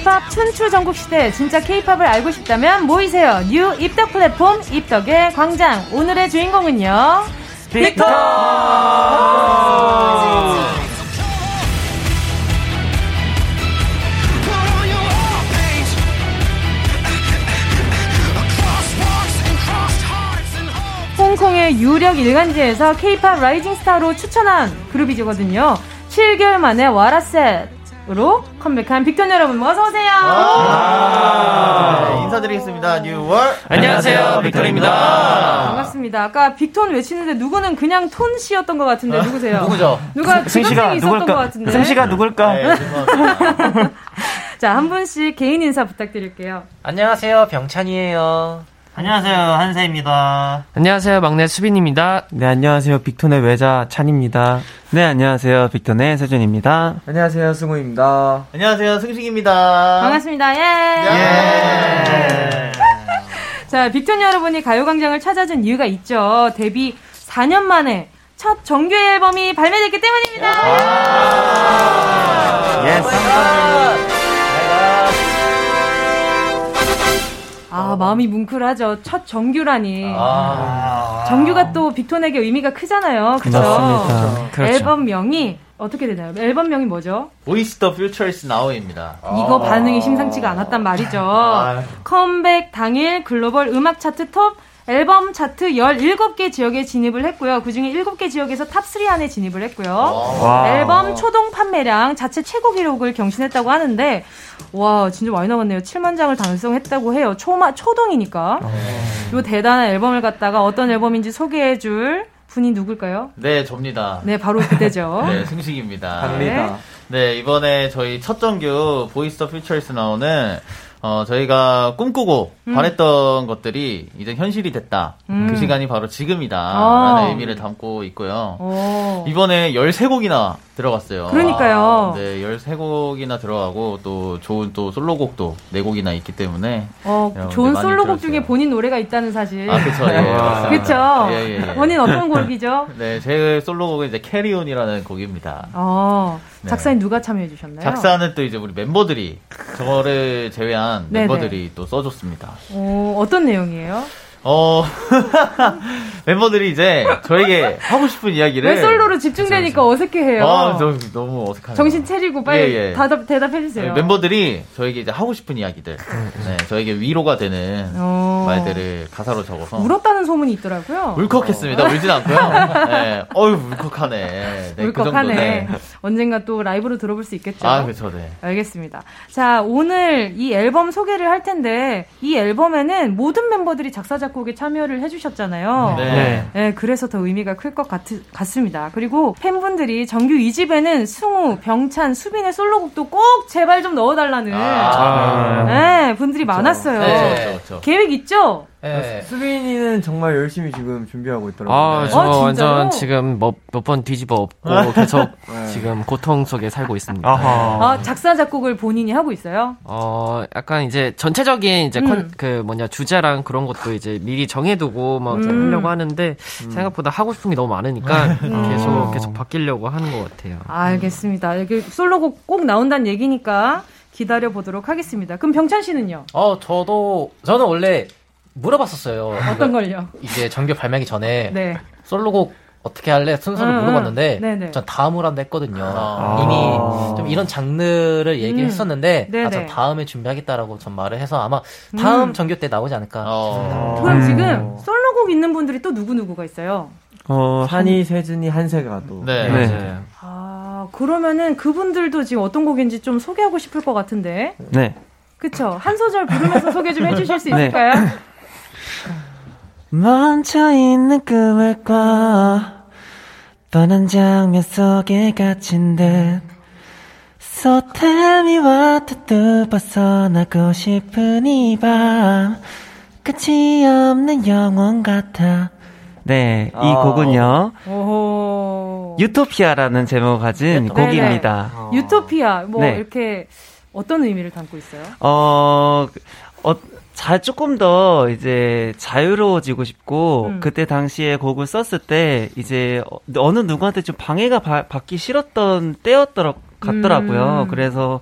K-팝 춘추 전국 시대 진짜 K-팝을 알고 싶다면 모이세요. new 입덕 플랫폼 입덕의 광장. 오늘의 주인공은요. 빅톤! 홍콩의 유력 일간지에서 K-팝 rising star로 추천한 그룹이거든요. 7개월 만에 와라셋 으로 컴백한 빅톤 여러분 어서 오세요. 아~ 인사드리겠습니다. New world. 안녕하세요. 빅톤입니다. 반갑습니다. 아까 빅톤 외치는데 누구는 그냥 톤 씨였던 것 같은데 누구세요? 누구죠? 누가 승씨가 있었던 것 같은데. 승 씨가 누굴까? 네, 자, 한 분씩 개인 인사 부탁드릴게요. 안녕하세요. 병찬이에요. 안녕하세요 한세입니다. 안녕하세요 막내 수빈입니다. 네 안녕하세요 빅톤의 외자 찬입니다. 네 안녕하세요 빅톤의 세준입니다. 안녕하세요 승우입니다. 안녕하세요 승식입니다. 반갑습니다. 예. 예. 자 빅톤 여러분이 가요광장을 찾아준 이유가 있죠. 데뷔 4년 만에 첫 정규 앨범이 발매됐기 때문입니다. Yes. 아, 마음이 뭉클하죠. 첫 정규라니. 아~ 정규가 또 빅톤에게 의미가 크잖아요. 그죠? 그렇죠. 앨범 명이 어떻게 되나요? 앨범명이 뭐죠? The Future Is Now입니다. 이거 반응이 심상치가 않았단 말이죠. 아. 컴백 당일 글로벌 음악 차트 톱 앨범 차트 17개 지역에 진입을 했고요. 그중에 7개 지역에서 top3 안에 진입을 했고요. 와. 앨범 초동 판매량 자체 최고 기록을 경신했다고 하는데 와, 진짜 많이 나왔네요. 7만 장을 달성했다고 해요. 초마, 초동이니까. 이 어. 대단한 앨범을 갖다가 어떤 앨범인지 소개해 줄 분이 누굴까요? 네, 접니다. 네, 바로 그대죠. 네, 승식입니다. 갑니다. 네, 이번에 저희 첫 정규 Voice The Future Is Now는 어, 저희가 꿈꾸고 음. 바랬던 것들이 이제 현실이 됐다. 음. 그 시간이 바로 지금이다. 라는 아. 의미를 담고 있고요. 오. 이번에 13곡이나 들어갔어요. 그러니까요. 아, 네, 13곡이나 들어가고 또 좋은 또 솔로곡도 4곡이나 있기 때문에. 어, 좋은 솔로곡 중에 본인 노래가 있다는 사실. 아, 그쵸. 예, 그쵸. 예, 예, 예. 본인 어떤 곡이죠? 네, 제 솔로곡은 이제 캐리온이라는 곡입니다. 어, 작사인 네. 누가 참여해 주셨나요? 작사는 또 이제 우리 멤버들이 저를 제외한. 멤버들이 또 써줬습니다. 어, 어떤 내용이에요? 어, 멤버들이 이제 저에게 하고 싶은 이야기를. 왜 솔로로 집중되니까 어색해해요. 아, 너무, 너무 어색하네요. 정신 차리고 빨리 예, 예. 대답, 대답해 주세요. 멤버들이 저에게 이제 하고 싶은 이야기들, 네, 저에게 위로가 되는 어... 말들을 가사로 적어서. 울었다는 소문이 있더라고요. 울컥했습니다. 울진 않고요. 네, 어유 울컥하네. 네, 그 울컥하네. 그 언젠가 또 라이브로 들어볼 수 있겠죠. 아, 그렇죠, 네. 알겠습니다. 자, 오늘 이 앨범 소개를 할 텐데, 이 앨범에는 모든 멤버들이 작사, 작 작곡에 참여를 해주셨잖아요. 네. 네. 네 그래서 더 의미가 클 것 같습니다. 그리고 팬분들이 정규 2집에는 승우, 병찬, 수빈의 솔로곡도 꼭 제발 좀 넣어달라는 아~ 네, 분들이 많았어요. 네. 그쵸, 계획 있죠? 네. 수빈이는 정말 열심히 지금 준비하고 있더라고요. 아, 저 아, 완전 지금 몇번 뒤집어 엎고 계속 네. 지금 고통 속에 살고 있습니다. 아, 작사 작곡을 본인이 하고 있어요? 어, 약간 이제 전체적인 이제 음. 컨, 그 뭐냐 주제랑 그런 것도 이제 미리 정해두고 막 음. 하려고 하는데 음. 생각보다 하고 싶은 게 너무 많으니까 음. 계속 계속 바뀌려고 하는 것 같아요. 알겠습니다. 여기 솔로곡 꼭 나온다는 얘기니까 기다려 보도록 하겠습니다. 그럼 병찬 씨는요? 어, 저도 저는 원래 물어봤었어요. 어떤 걸요? 이제 정규 발매기 전에 네. 솔로곡 어떻게 할래 순서를 음, 물어봤는데 음. 전 다음으로 한다 했거든요. 아~ 이미 좀 이런 장르를 얘기했었는데 음. 아, 전 다음에 준비하겠다라고 전 말을 해서 아마 다음 음. 정규 때 나오지 않을까 어~ 싶습니다. 그럼 지금 솔로곡 있는 분들이 또 누구 누구가 있어요? 어 한이, 세준이, 한세가 또. 네. 네. 네. 아 그러면은 그분들도 지금 어떤 곡인지 좀 소개하고 싶을 것 같은데. 네. 그쵸 한 소절 부르면서 소개 좀 해주실 수 네. 있을까요? 네. 멈춰있는 꿈을 꿔 뻔한 장면 속에 갇힌 듯 So tell me what to do 벗어나고 싶은 이 밤 끝이 없는 영원 같아 네, 이 어. 곡은요. 오호. 유토피아라는 제목을 가진 유토... 곡입니다. 어. 유토피아, 뭐, 네. 이렇게 어떤 의미를 담고 있어요? 어, 어, 잘 조금 더 이제 자유로워지고 싶고 음. 그때 당시에 곡을 썼을 때 이제 어느 누구한테 좀 방해가 바, 받기 싫었던 때였더라 같더라고요. 음. 그래서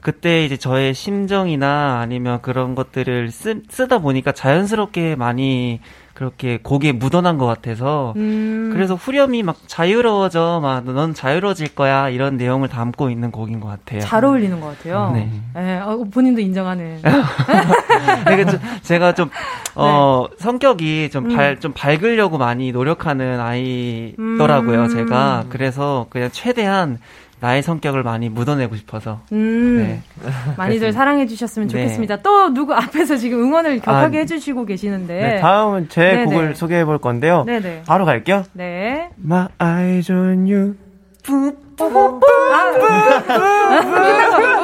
그때 이제 저의 심정이나 아니면 그런 것들을 쓰, 쓰다 보니까 자연스럽게 많이 그렇게 곡에 묻어난 것 같아서 음. 그래서 후렴이 막 자유로워져 막 넌 자유로워질 거야 이런 내용을 담고 있는 곡인 것 같아요. 잘 어울리는 것 같아요. 네. 네 어, 본인도 인정하는. 그러니까 좀 제가 좀 어, 네. 성격이 좀 발, 음. 좀 밝으려고 많이 노력하는 아이더라고요, 음. 제가. 그래서 그냥 최대한 나의 성격을 많이 묻어내고 싶어서. 음, 네. 많이들 사랑해 주셨으면 네. 좋겠습니다. 네. 또 누구 앞에서 지금 응원을 격하게 아, 해주시고 계시는데. 네, 다음은 제 네네. 곡을 소개해 볼 건데요. 네네. 바로 갈게요. 네. My eyes on you.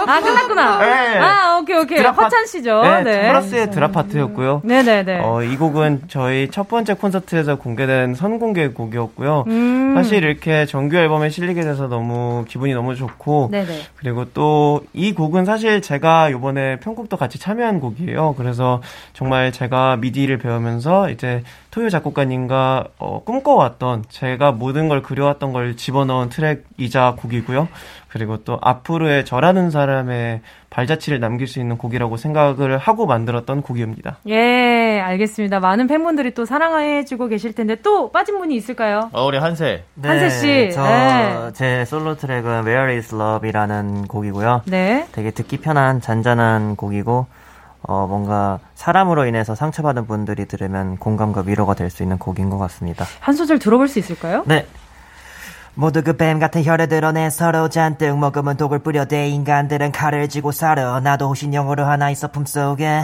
아, 끝났구나. 네. 아, 오케이, 오케이. 드라파, 허찬 씨죠. 네. 네. 플러스의 드라파트였고요. 네네네. 어, 이 곡은 저희 첫 번째 콘서트에서 공개된 선공개 곡이었고요. 음. 사실 이렇게 정규 앨범에 실리게 돼서 너무 기분이 너무 좋고. 네네. 그리고 또 이 곡은 사실 제가 이번에 편곡도 같이 참여한 곡이에요. 그래서 정말 제가 미디를 배우면서 이제 토요 작곡가님과 어, 꿈꿔왔던 제가 모든 걸 그려왔던 걸 집어넣은 트랙이자 곡이고요. 그리고 또 앞으로의 저라는 사람의 발자취를 남길 수 있는 곡이라고 생각을 하고 만들었던 곡입니다. 예, 알겠습니다. 많은 팬분들이 또 사랑해주고 계실 텐데 또 빠진 분이 있을까요? 어, 우리 한세. 네, 한세 씨. 저제 네. 솔로 트랙은 Where Is Love이라는 곡이고요. 네. 되게 듣기 편한 잔잔한 곡이고 어, 뭔가 사람으로 인해서 상처받은 분들이 들으면 공감과 위로가 될 수 있는 곡인 것 같습니다. 한 소절 들어볼 수 있을까요? 네. 모두 그 뱀 같은 혀를 드러내 서로 잔뜩 먹으면 독을 뿌려대 인간들은 칼을 쥐고 살아 나도 호신용으로 하나 있어 품속에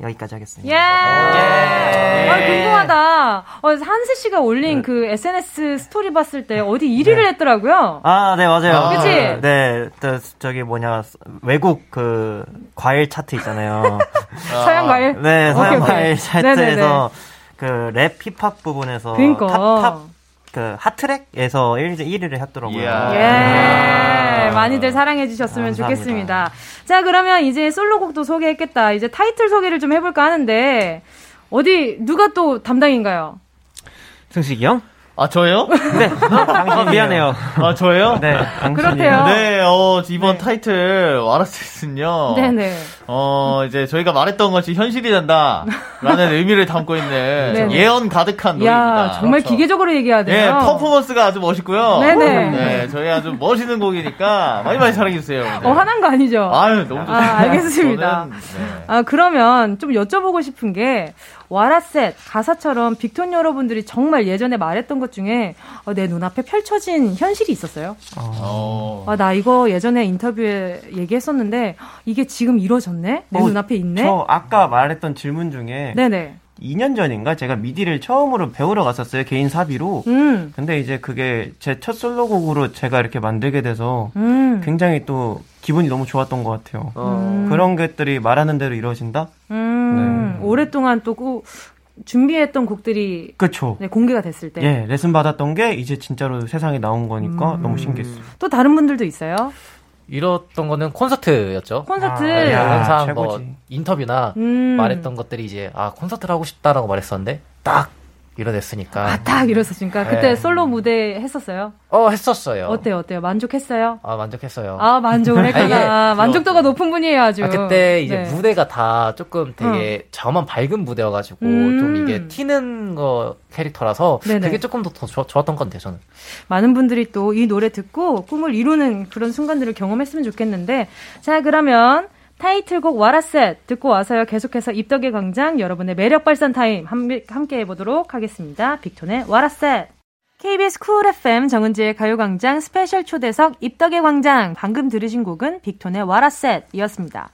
여기까지 하겠습니다. 예. 예. 아, 궁금하다. 어, 한세 씨가 올린 네. 그 SNS 스토리 봤을 때 어디 1위를 네. 했더라고요. 아, 네, 맞아요. 아, 그치? 네, 또, 저기 뭐냐, 외국 그 과일 차트 있잖아요. 서양 과일? 네, 서양 과일 차트에서 그 랩 힙합 부분에서 그러니까. top, top 그 hot track에서 1, 1위를 했더라고요. 예. 예. 많이들 사랑해 주셨으면 좋겠습니다. 자, 그러면 이제 솔로곡도 소개했겠다. 이제 타이틀 소개를 좀 해볼까 하는데 어디 누가 또 담당인가요? 승식이 형? 아, 저예요? 네. 당신 미안해요. 아, 저예요? 네. 그렇대요. 네, 어, 이번 네. 타이틀, 와라스는요. 네네. 어, 이제 저희가 말했던 것이 현실이 된다. 라는 의미를 담고 있는 예언 가득한 노래입니다. 정말 그렇죠? 기계적으로 얘기해야 돼요. 네, 퍼포먼스가 아주 멋있고요. 네네. 네, 저희 아주 멋있는 곡이니까 많이 많이 사랑해 주세요. 네. 어, 화난 거 아니죠? 아유, 너무 좋습니다. 아, 알겠습니다. 저는, 네. 아, 그러면 좀 여쭤보고 싶은 게, 와라셋 가사처럼 빅톤 여러분들이 정말 예전에 말했던 것 중에 어, 내 눈앞에 펼쳐진 현실이 있었어요. 어. 아, 나 이거 예전에 인터뷰에 얘기했었는데 이게 지금 이루어졌네? 내 어, 눈앞에 있네? 저 아까 말했던 질문 중에 네네. 2년 전인가 제가 미디를 처음으로 배우러 갔었어요. 개인 사비로. 음. 근데 이제 그게 제 첫 솔로곡으로 제가 이렇게 만들게 돼서 음. 굉장히 또 기분이 너무 좋았던 것 같아요. 음. 그런 것들이 말하는 대로 이루어진다? 음. 네. 오랫동안 또 꾸, 준비했던 곡들이 그쵸. 네, 공개가 됐을 때. 예, 레슨 받았던 게 이제 진짜로 세상에 나온 거니까 음. 너무 신기했어요. 또 다른 분들도 있어요? 이뤘던 거는 콘서트였죠. 콘서트. 아, 네, 항상 뭐 인터뷰나 음. 말했던 것들이 이제 아 콘서트를 하고 싶다라고 말했었는데 딱 이뤄냈으니까. 아, 딱. 네. 그때 솔로 무대 했었어요? 어, 했었어요. 어때요, 어때요? 만족했어요? 아, 만족했어요. 아, 만족을 했구나. 만족도가 높은 분이에요, 아주. 아, 그때 이제 네. 무대가 다 조금 되게 어. 저만 밝은 무대여가지고, 음. 좀 이게 튀는 거 캐릭터라서 네네. 그게 조금 더, 더 좋, 좋았던 것 같아요, 저는. 많은 분들이 또 이 노래 듣고 꿈을 이루는 그런 순간들을 경험했으면 좋겠는데, 자, 그러면 타이틀곡 와라셋 듣고 와서요. 계속해서 입덕의 광장 여러분의 매력 발산 타임 함께 해보도록 하겠습니다. 빅톤의 와라셋. KBS 쿨 FM 정은지의 가요광장 스페셜 초대석 입덕의 광장 방금 들으신 곡은 빅톤의 What I Said였습니다.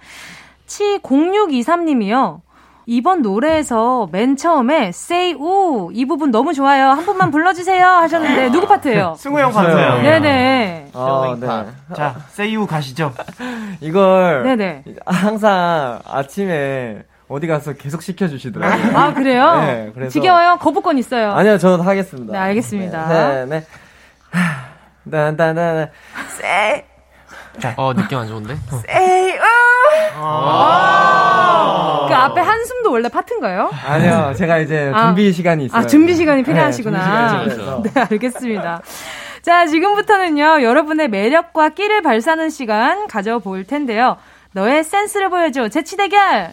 치 0623님이요. 이번 노래에서 맨 처음에 Say U 이 부분 너무 좋아요. 한 번만 불러주세요 하셨는데 누구 파트예요? 승우 형 파트예요. 네네. 어, 네. 자, Say U 가시죠. 이걸 네네. 항상 아침에 어디 가서 계속 시켜주시더라고요. 아, 그래요? 네, 그래서. 지겨워요? 거부권 있어요. 아니요, 저는 하겠습니다. 네, 알겠습니다. 네, 네. 나나나 say. 어, 느낌 안 좋은데? say, uh. 그 앞에 한숨도 원래 파트인가요? 아니요, 제가 이제 아. 준비 아, 시간이 있어요. 아, 준비 시간이 네, 필요하시구나. 네, 네, 알겠습니다. 자, 지금부터는요, 여러분의 매력과 끼를 발사하는 시간 가져볼 텐데요. 너의 센스를 보여줘. 재치 대결!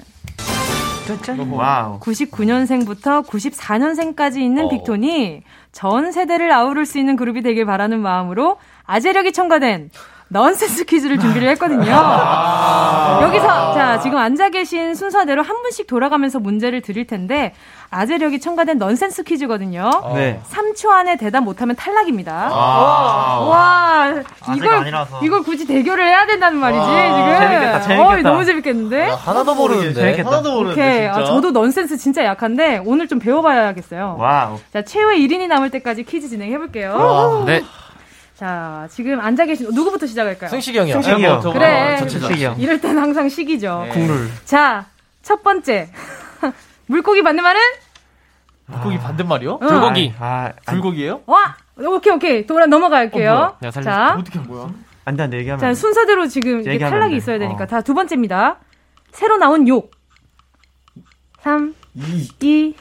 와우. 99년생부터 94년생까지 있는 어. 빅톤이 전 세대를 아우를 수 있는 그룹이 되길 바라는 마음으로 아재력이 첨가된 넌센스 퀴즈를 준비를 했거든요. 아~ 여기서 자 지금 앉아 계신 순서대로 한 분씩 돌아가면서 문제를 드릴 텐데 아재력이 첨가된 넌센스 퀴즈거든요. 네. 3초 안에 대답 못하면 탈락입니다. 아~ 와 이걸 이걸 굳이 대결을 해야 된다는 말이지 지금. 재밌겠다, 재밌겠다. 어, 너무 재밌겠는데. 아, 하나도 모르는데. 재밌겠다. 하나도 모르는데. 아, 저도 넌센스 진짜 약한데 오늘 좀 배워봐야겠어요. 와우. 자 최후의 1인이 남을 때까지 퀴즈 진행해 볼게요. 네. 자, 지금 앉아 계신 누구부터 시작할까요? 승식이 형이요. 승식이 형. 그래. 어, 승식이 형. 이럴 땐 항상 식이죠. 네. 국룰. 자, 첫 번째. 물고기 반대말은? 물고기 반대말이요? 어. 불고기. 아, 아, 불고기예요? 와! 오케이, 오케이. 돌아 넘어갈게요. 어, 자. 어떻게 뭐야? 안 돼, 안 돼, 얘기하면. 자, 순서대로 지금 이게 탈락이 있어야 되니까. 어. 자, 두 번째입니다. 새로 나온 욕. 3, 2, 2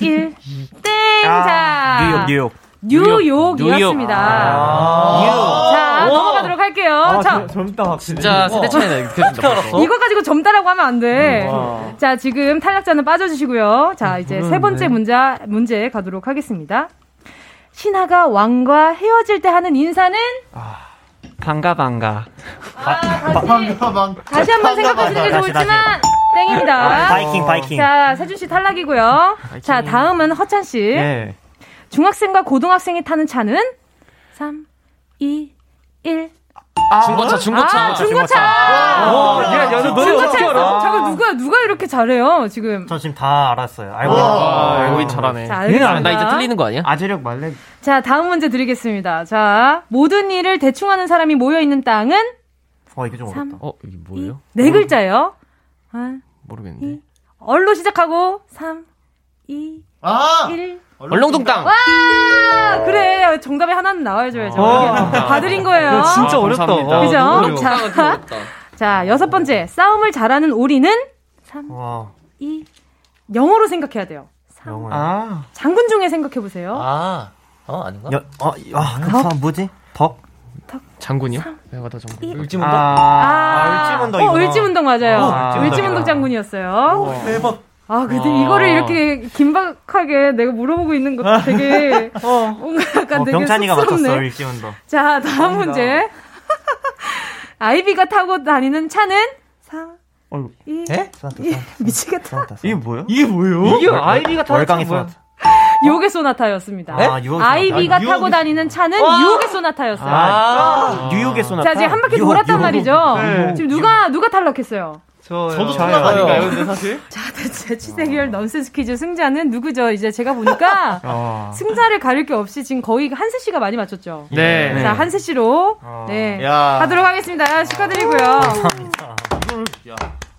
1, 땡! 아, 자. 뉴욕, 뉴욕. 뉴욕이었습니다. 아~ 자, 오! 넘어가도록 할게요. 아, 자, 젊다, 확실히. 진짜 세대 차이나 이렇게 이거 가지고 젊다라고 하면 안 돼. 음, 자, 지금 탈락자는 빠져주시고요. 자, 이제 음, 세 번째 네. 문제, 문제 가도록 하겠습니다. 신하가 왕과 헤어질 때 하는 인사는? 아, 반가, 반가. 아, 다시, 반가, 반가. 다시 한 번 생각하시는 게 좋을지만, 땡입니다. 바이킹, 바이킹. 자, 세준 씨 탈락이고요. 바이킹. 자, 다음은 허찬 씨. 네. 중학생과 고등학생이 타는 차는 3, 2, 1. 아, 중고차, 중고차. 아, 중고차. 와, 야, 야, 노래 어떻게 알아? 잠깐 누가 누가 이렇게 잘해요 지금? 저 지금 다 알았어요. 알고 아, 알고 있 잘하네. 자, 알겠습니다. 나 이제 틀리는 거 아니야? 아재력 말래. 자, 다음 문제 드리겠습니다. 자, 모든 일을 대충 하는 사람이 모여 있는 땅은? 어, 이게 좀 3, 어렵다. 어, 이게 뭐예요? 2, 네 글자예요. 아, 모르겠는데. 얼로 시작하고 3, 2, 아! 1. 얼렁동 땅. 와 그래 정답이 하나는 나와줘야죠. 어. 봐드린 거예요. 진짜 어렵다. 그죠? 자, 자 여섯 번째 싸움을 잘하는 오리는 3, 와. 2 영어로 생각해야 돼요. 3, 영어. 아. 장군 중에 생각해 보세요. 아, 어 아닌가? 여, 어, 아, 그 사람 뭐지? 덕. 덕. 장군이요? 내가 더 장군. 을지문덕. 아, 아, 을지문덕. 어, 을지문덕 맞아요. 어, 을지문덕 장군이었어요. 대박. 아, 근데 아~ 이거를 이렇게 긴박하게 내가 물어보고 있는 것도 되게 어. 뭔가 약간 어, 되게 병찬이가 맞췄어, 일지원도. 자, 다음 문제. 아이비가 타고 다니는 차는 4 어, 2 에? 2 미치겠다. 이게 뭐예요? 이게 뭐예요? 이게 아이비가 타는 차가 뭐야? 유혹의 소나타였습니다. 아, 아이비가 타고 유혹의... 다니는 차는 유혹의 소나타였어요. 아, 유혹의 소나타. 자, 지금 한 바퀴 유혹, 돌았단 유혹. 말이죠. 네. 지금 누가 누가 탈락했어요? 저, 저도 청남 아닌가요, 근데 사실? 자, 재치 대결 넌센스 퀴즈 승자는 누구죠? 이제 제가 보니까 어. 승자를 가릴 게 없이 지금 거의 한세 씨가 많이 맞췄죠? 네. 자, 한세 씨로, 어. 네. 야. 하도록 하겠습니다. 축하드리고요. 감사합니다.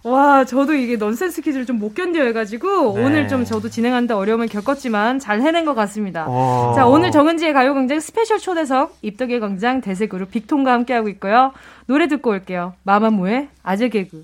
와, 저도 이게 넌센스 퀴즈를 좀 못 견뎌 해가지고, 네. 오늘 좀 저도 진행하는데 어려움을 겪었지만, 잘 해낸 것 같습니다. 오. 자, 오늘 정은지의 가요광장 스페셜 초대석, 입덕의 광장 대세그룹 빅톤과 함께하고 있고요. 노래 듣고 올게요. 마마무의 아재 개그.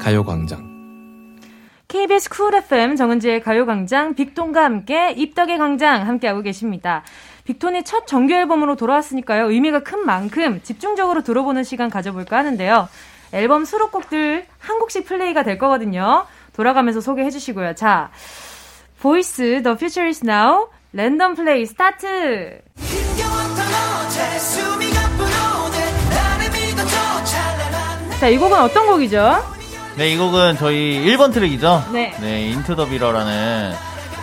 가요광장. KBS 쿨 FM 정은지의 가요광장 빅톤과 함께 입덕의 광장 함께하고 계십니다. 빅톤이 첫 정규 앨범으로 돌아왔으니까요. 의미가 큰 만큼 집중적으로 들어보는 시간 가져볼까 하는데요. 앨범 수록곡들 한 곡씩 플레이가 될 거거든요. 돌아가면서 소개해 주시고요. 자, VOICE The Future is Now 랜덤 플레이 스타트! 자, 이 곡은 어떤 곡이죠? 네, 이 곡은 저희 1번 트랙이죠. 네. 네, Into the Mirror라는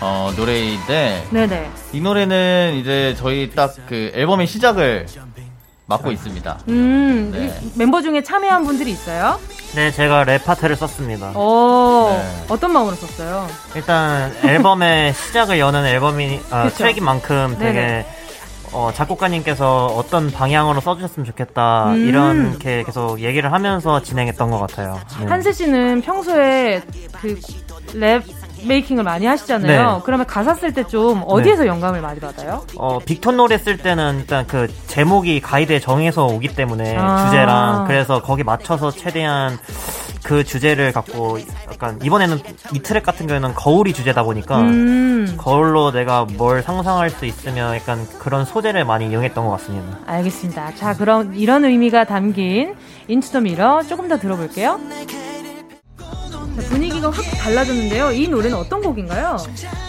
어, 노래인데 네네. 이 노래는 이제 저희 딱 그 앨범의 시작을 맡고 있습니다. 음, 네. 멤버 중에 참여한 분들이 있어요? 네, 제가 랩 파트를 썼습니다. 오, 네. 어떤 마음으로 썼어요? 일단 앨범의 시작을 여는 앨범이 아, 트랙인 만큼 되게 네네. 어, 작곡가님께서 어떤 방향으로 써주셨으면 좋겠다 음. 이렇게 계속 얘기를 하면서 진행했던 것 같아요. 네. 한세 씨는 평소에 그 랩 making을 많이 하시잖아요. 네. 그러면 가사 쓸 때 좀 어디에서 네. 영감을 많이 받아요? 어, 빅톤 노래 쓸 때는 일단 그 제목이 가이드에 정해서 오기 때문에 아. 주제랑 그래서 거기 맞춰서 최대한 그 주제를 갖고 약간 이번에는 이 트랙 같은 경우에는 거울이 주제다 보니까 음. 거울로 내가 뭘 상상할 수 있으면 약간 그런 소재를 많이 이용했던 것 같습니다. 알겠습니다. 자, 그럼 이런 의미가 담긴 Into the Mirror 조금 더 들어볼게요. 분위기가 확 달라졌는데요. 이 노래는 어떤 곡인가요?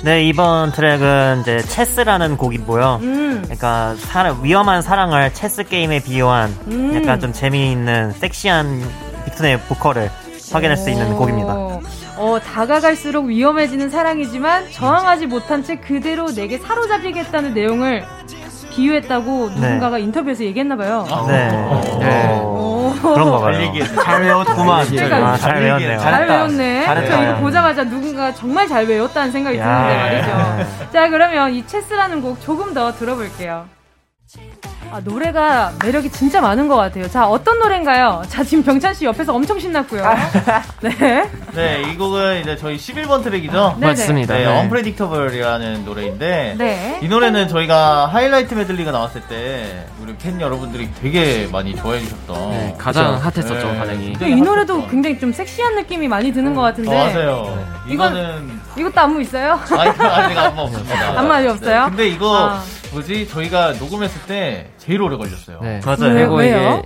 네, 이번 트랙은 이제 체스라는 곡이고요. 음. 그러니까 사랑, 위험한 사랑을 체스 게임에 비유한 음. 약간 좀 재미있는 섹시한 빅톤의 보컬을 확인할 수 있는 곡입니다. 어, 다가갈수록 위험해지는 사랑이지만 저항하지 못한 채 그대로 내게 사로잡히겠다는 내용을 비유했다고 네. 누군가가 인터뷰에서 얘기했나봐요. 아, 네. 네. 그런가 봐요. 잘 외웠구만. 아, 잘 외웠네요. 잘 외웠네. 저 이거 보자마자 누군가 정말 잘 외웠다는 생각이 드는데 말이죠. 자, 그러면 이 체스라는 곡 조금 더 들어볼게요. 아, 노래가 매력이 진짜 많은 것 같아요. 자, 어떤 노래인가요? 자, 지금 병찬 씨 옆에서 엄청 신났고요. 네. 네, 이 곡은 이제 저희 11번 트랙이죠? 네네. 맞습니다. 네, 네. 언프레딕터블이라는 노래인데, 네. 이 노래는 저희가 하이라이트 메들리가 나왔을 때, 우리 팬 여러분들이 되게 많이 좋아해 주셨던. 네, 가장 그쵸? 핫했었죠, 네. 반응이. 이 노래도 굉장히 좀 섹시한 느낌이 많이 드는 것 같은데. 어, 맞아요. 네. 이거는. 이것도 안무 있어요? 아니, 아직 안무 없습니다. 안무 아직 없어요? 네, 근데 이거, 아. 뭐지? 저희가 녹음했을 때 제일 오래 걸렸어요. 네. 맞아요. 그리고 왜요?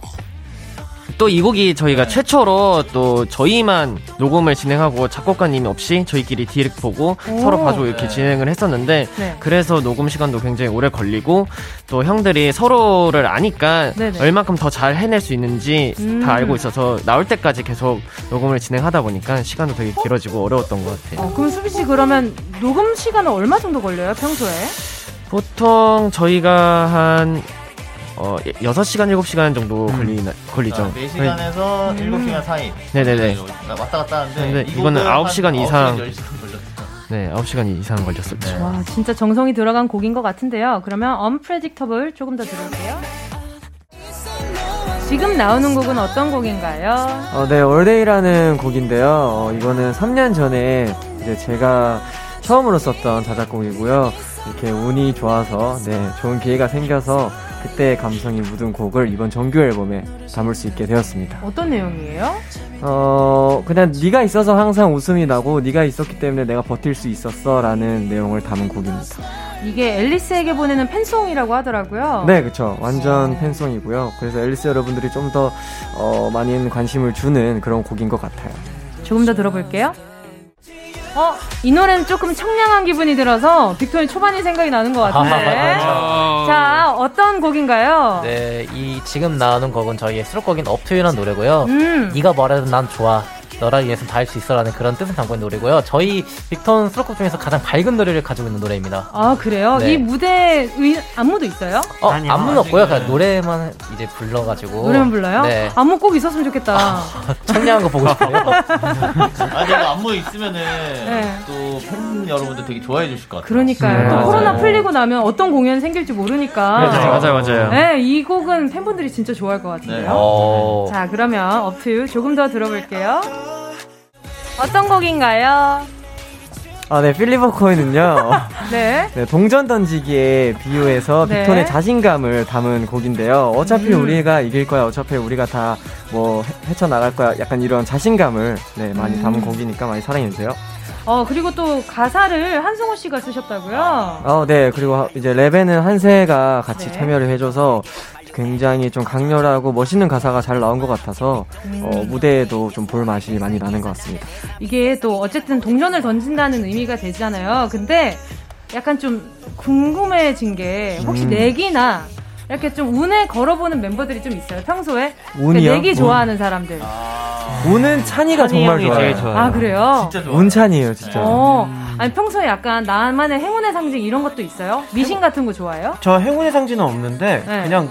또이 곡이 저희가 네. 최초로 또 저희만 녹음을 진행하고 작곡가님이 없이 저희끼리 디렉 보고 오. 서로 봐주고 이렇게 네. 진행을 했었는데 네. 그래서 녹음 시간도 굉장히 오래 걸리고 또 형들이 서로를 아니까 네네. 얼만큼 더 잘 해낼 수 있는지 음. 다 알고 있어서 나올 때까지 계속 녹음을 진행하다 보니까 시간도 되게 길어지고 어려웠던 것 같아요. 어, 그럼 수비 씨 그러면 녹음 시간은 얼마 정도 걸려요 평소에? 보통 저희가 한 어, 6시간, 7시간 정도 음. 걸리, 걸리죠. 4시간에서 음. 7시간 사이. 네 네 네. 왔다 갔다 하는데. 근데 이거는 9시간 이상. 9시간, 네, 9시간 이상 걸렸었죠. 네. 와, 진짜 정성이 들어간 곡인 것 같은데요. 그러면 Unpredictable 조금 더 들을게요. 지금 나오는 곡은 어떤 곡인가요? 어, 네, All Day라는 곡인데요. 어, 이거는 3년 전에 이제 제가 처음으로 썼던 자작곡이고요. 이렇게 운이 좋아서 네 좋은 기회가 생겨서 그때의 감성이 묻은 곡을 이번 정규 앨범에 담을 수 있게 되었습니다. 어떤 내용이에요? 어 그냥 네가 있어서 항상 웃음이 나고 네가 있었기 때문에 내가 버틸 수 있었어라는 내용을 담은 곡입니다. 이게 앨리스에게 보내는 팬송이라고 하더라고요. 네, 그렇죠. 완전 팬송이고요. 그래서 앨리스 여러분들이 좀더 어, 많이 관심을 주는 그런 곡인 것 같아요. 조금 더 들어볼게요. 어, 이 노래는 조금 청량한 기분이 들어서 빅톤이 초반이 생각이 나는 것 같은데. 자, 어떤 곡인가요? 네, 이 지금 나오는 곡은 저희의 수록곡인 Up to You라는 노래고요. 음. 네가 뭐래도 난 좋아. 너를 위해서 다 할 수 있어라는 그런 뜻을 담고 있는 노래고요. 저희 빅톤 수록곡 중에서 가장 밝은 노래를 가지고 있는 노래입니다. 아 그래요? 네. 이 무대 의, 안무도 있어요? 어, 아니요, 안무는 없고요. 그냥 노래만 이제 불러가지고 노래만 불러요? 네. 안무 꼭 있었으면 좋겠다. 아, 청량한 거 보고 싶어요. 아, 내가 안무 있으면은 네. 또팬 여러분들 되게 좋아해 주실 것 같아요. 그러니까요. 네. 또 맞아요. 코로나 풀리고 나면 어떤 공연 생길지 모르니까. 네, 맞아요, 맞아요. 네, 이 곡은 팬분들이 진짜 좋아할 것 같은데요. 네. 어. 자, 그러면 업투 조금 더 들어볼게요. 어떤 곡인가요? 아, 네, 필리버 코인은요. 네. 네. 동전 던지기에 비유해서 네. 빅톤의 자신감을 담은 곡인데요. 어차피 음. 우리가 이길 거야. 어차피 우리가 다 뭐 헤쳐나갈 거야. 약간 이런 자신감을 네, 많이 담은 음. 곡이니까 많이 사랑해주세요. 어, 그리고 또 가사를 한승호 씨가 쓰셨다고요? 어, 네. 그리고 이제 랩에는 한세가 같이 네. 참여를 해줘서 굉장히 좀 강렬하고 멋있는 가사가 잘 나온 것 같아서 음. 어, 무대에도 좀 볼 맛이 많이 나는 것 같습니다. 이게 또 어쨌든 동전을 던진다는 의미가 되잖아요. 근데 약간 좀 궁금해진 게 혹시 음. 내기나 이렇게 좀 운에 걸어보는 멤버들이 좀 있어요. 평소에 그러니까 운이요? 내기 좋아하는 사람들. 아. 운은 찬이가 정말 좋아요. 좋아요. 아 그래요? 진짜 좋아요. 운찬이에요, 진짜. 어. 아니 평소에 약간 나만의 행운의 상징 이런 것도 있어요? 미신 같은 거 좋아해요? 저 행운의 상징은 없는데 네. 그냥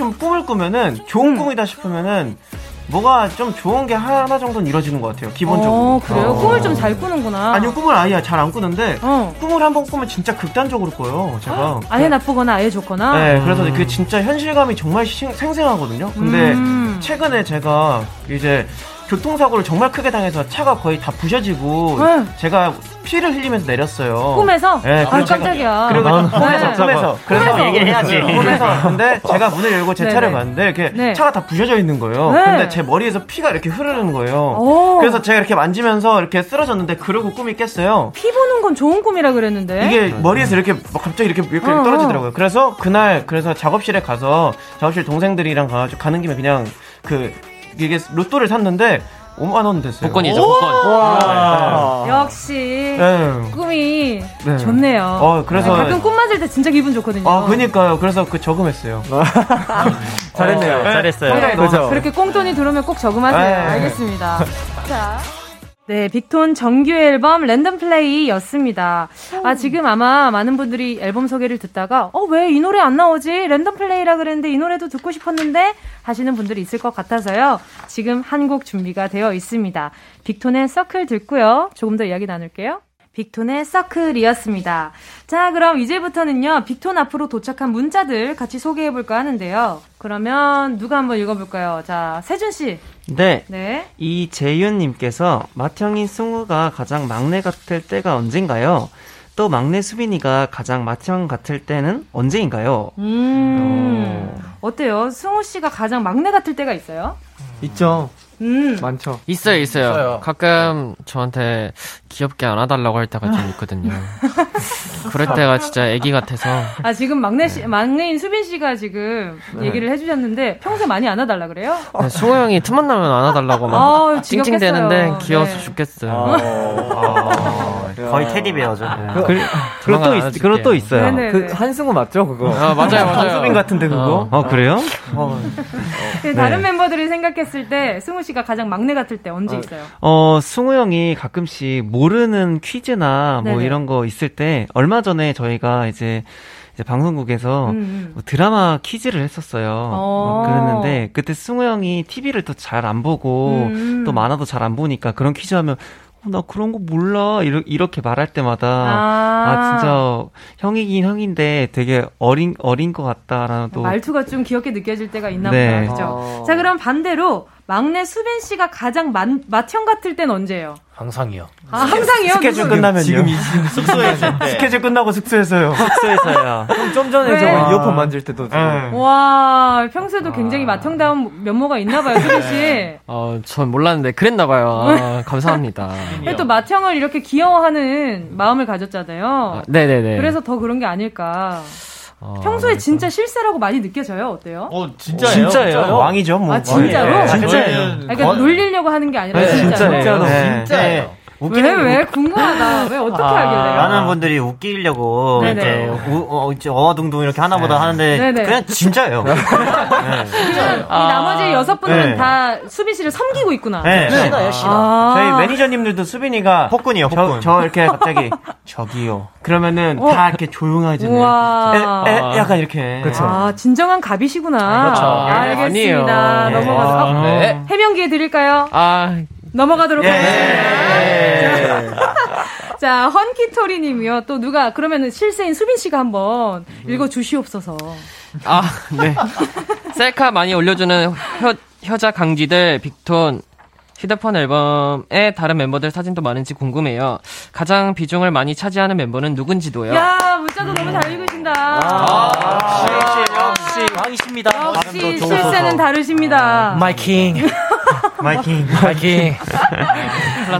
좀 꿈을 꾸면은 좋은 음. 꿈이다 싶으면은 뭐가 좀 좋은 게 하나 정도는 이루어지는 것 같아요. 기본적으로. 어, 그래요? 어. 꿈을 좀 잘 꾸는구나. 아니요, 꿈을 아예 잘 안 꾸는데 어. 꿈을 한번 꾸면 진짜 극단적으로 꿔요. 제가. 아예 나쁘거나 아예 좋거나. 네, 그래서 그 진짜 현실감이 정말 생생하거든요. 근데 음. 최근에 제가 이제 교통사고를 정말 크게 당해서 차가 거의 다 부셔지고 응. 제가 피를 흘리면서 내렸어요. 꿈에서? 네, 아, 깜짝이야. 그리고 아, 꿈에서, 네. 꿈에서. 그래서 얘기를 해야지. 꿈에서. 근데 제가 문을 열고 제. 차를 봤는데 이렇게 네. 차가 다 부셔져 있는 거예요. 네. 근데 제 머리에서 피가 이렇게 흐르는 거예요. 오. 그래서 제가 이렇게 만지면서 이렇게 쓰러졌는데 그러고 꿈이 깼어요. 피 보는 건 좋은 꿈이라 그랬는데. 이게 머리에서 이렇게 갑자기 이렇게 이렇게 어, 어. 떨어지더라고요. 그래서 그날 그래서 작업실에 가서 작업실 동생들이랑 가가지고 가는 김에 그냥 그 이게 로또를 샀는데 5만 원 됐어요. 복권이죠, 복권. 와. 네. 역시 네. 꿈이 네. 좋네요. 어, 그래서 가끔 꿈 맞을 때 진짜 기분 좋거든요. 아, 그니까요. 그래서 그 저금했어요. 잘했네요. 어, 잘했어요. 그렇죠. 그렇게 꽁돈이 들어오면 꼭 저금하세요. 네. 알겠습니다. 자. 네, 빅톤 정규 앨범 랜덤 플레이였습니다. 아, 지금 아마 많은 분들이 앨범 소개를 듣다가, 어, 왜 이 노래 안 나오지? 랜덤 플레이라 그랬는데 이 노래도 듣고 싶었는데? 하시는 분들이 있을 것 같아서요. 지금 한 곡 준비가 되어 있습니다. 빅톤의 서클 듣고요. 조금 더 이야기 나눌게요. 빅톤의 서클이었습니다. 자, 그럼 이제부터는요, 빅톤 앞으로 도착한 문자들 같이 소개해볼까 하는데요. 그러면 누가 한번 읽어볼까요? 자, 세준씨. 네. 네. 이재윤님께서 맏형인 승우가 가장 막내 같을 때가 언젠가요? 또 막내 수빈이가 가장 맏형 같을 때는 언제인가요? 음. 어. 때요 승우 씨가 가장 막내 같을 때가 있어요? 있죠. 음. 많죠. 있어요, 있어요, 있어요. 가끔 저한테 귀엽게 안아달라고 할 때가 좀 있거든요. 그럴 때가 진짜 애기 같아서. 아, 지금 막내 씨, 막내인 수빈 씨가 지금 네. 얘기를 해주셨는데 평소에 많이 안아달라 그래요? 네, 승호 형이 틈만 나면 안아달라고 막 아, 찡찡대는데 귀여워서 네. 죽겠어요. 아, 거의 테디베어죠. 네. 그, 그, 그리고 또, 있, 그리고 또 있어요. 네네네. 그 한승우 맞죠, 그거? 아, 맞아요, 맞아요. 수빈 같은데 그거? 어, 어 그래요? 어. 네. 다른 멤버들이 생각했을 때 승우 씨가 가장 막내 같을 때 언제 어, 있어요? 어, 승우 형이 가끔씩 모르는 퀴즈나 뭐 네네. 이런 거 있을 때 얼마 전에 저희가 이제 이제 방송국에서 음. 음. 뭐 드라마 퀴즈를 했었어요. 어. 그랬는데 그때 승우 형이 TV를 또 잘 안 보고 음. 또 만화도 잘 안 보니까 그런 퀴즈 하면 어, 나 그런 거 몰라. 이렇게 말할 때마다, 아. 아, 진짜, 형이긴 형인데 되게 어린, 어린 것 같다라는 또. 말투가 좀 귀엽게 느껴질 때가 있나 네. 보다. 그죠? 어. 자, 그럼 반대로, 막내 수빈 씨가 가장 맏, 맏형 같을 땐 언제예요? 항상이요. 아, 항상이요? 스케줄 끝나면 지금 이 숙소에서 스케줄 끝나고 숙소에서요. 숙소에서요. 좀 전에 저 이어폰 만질 때도 네. 와, 평소에도 굉장히 맏형다운 면모가 있나 봐요, 수빈 씨. 어, 전 몰랐는데 그랬나 봐요. 아, 감사합니다. 또 맏형을 이렇게 귀여워하는 마음을 가졌잖아요. 아, 네네네. 그래서 더 그런 게 아닐까. 어, 평소에 진짜 실세라고 많이 느껴져요? 어때요? 어, 진짜예요? 진짜예요? 왕이죠, 뭐. 아, 진짜로? 아, 진짜예요. 그러니까 놀리려고 하는 게 아니라 네, 진짜로. 진짜로. 네. 진짜예요. 왜, 왜? 궁금하다. 왜, 어떻게 아, 알게 돼요? 많은 분들이 웃기려고, 네네. 이제, 우, 어, 이제 어둥둥 이렇게 하나보다 네. 하는데, 네네. 그냥 진짜예요. 네. 이 나머지 여섯 분은 네. 다 수빈 씨를 섬기고 있구나. 네. 신어요, 신어. 아~ 저희 매니저님들도 수빈이가. 폭군이요, 폭군. 저, 저 이렇게 갑자기, 저기요. 그러면은 어? 다 이렇게 조용하잖아요. 에, 에, 약간 이렇게. 그렇죠. 아, 진정한 갑이시구나. 아, 그렇죠. 알겠습니다. 아니에요. 넘어가서. 아, 네. 해명 기회 드릴까요? 아, 넘어가도록 예. 하겠습니다. 자, 헌키토리 님이요. 또 누가, 그러면은 실세인 수빈 씨가 한번 읽어 주시옵소서. 아, 네. 셀카 많이 올려주는 효, 효자 강쥐들 빅톤 휴대폰 앨범에 다른 멤버들 사진도 많은지 궁금해요. 가장 비중을 많이 차지하는 멤버는 누군지도요. 야, 문자도 너무 잘 읽으신다. 아, 역시, 역시, 왕이십니다. 역시 실세는 다르십니다. My king. My king. My king.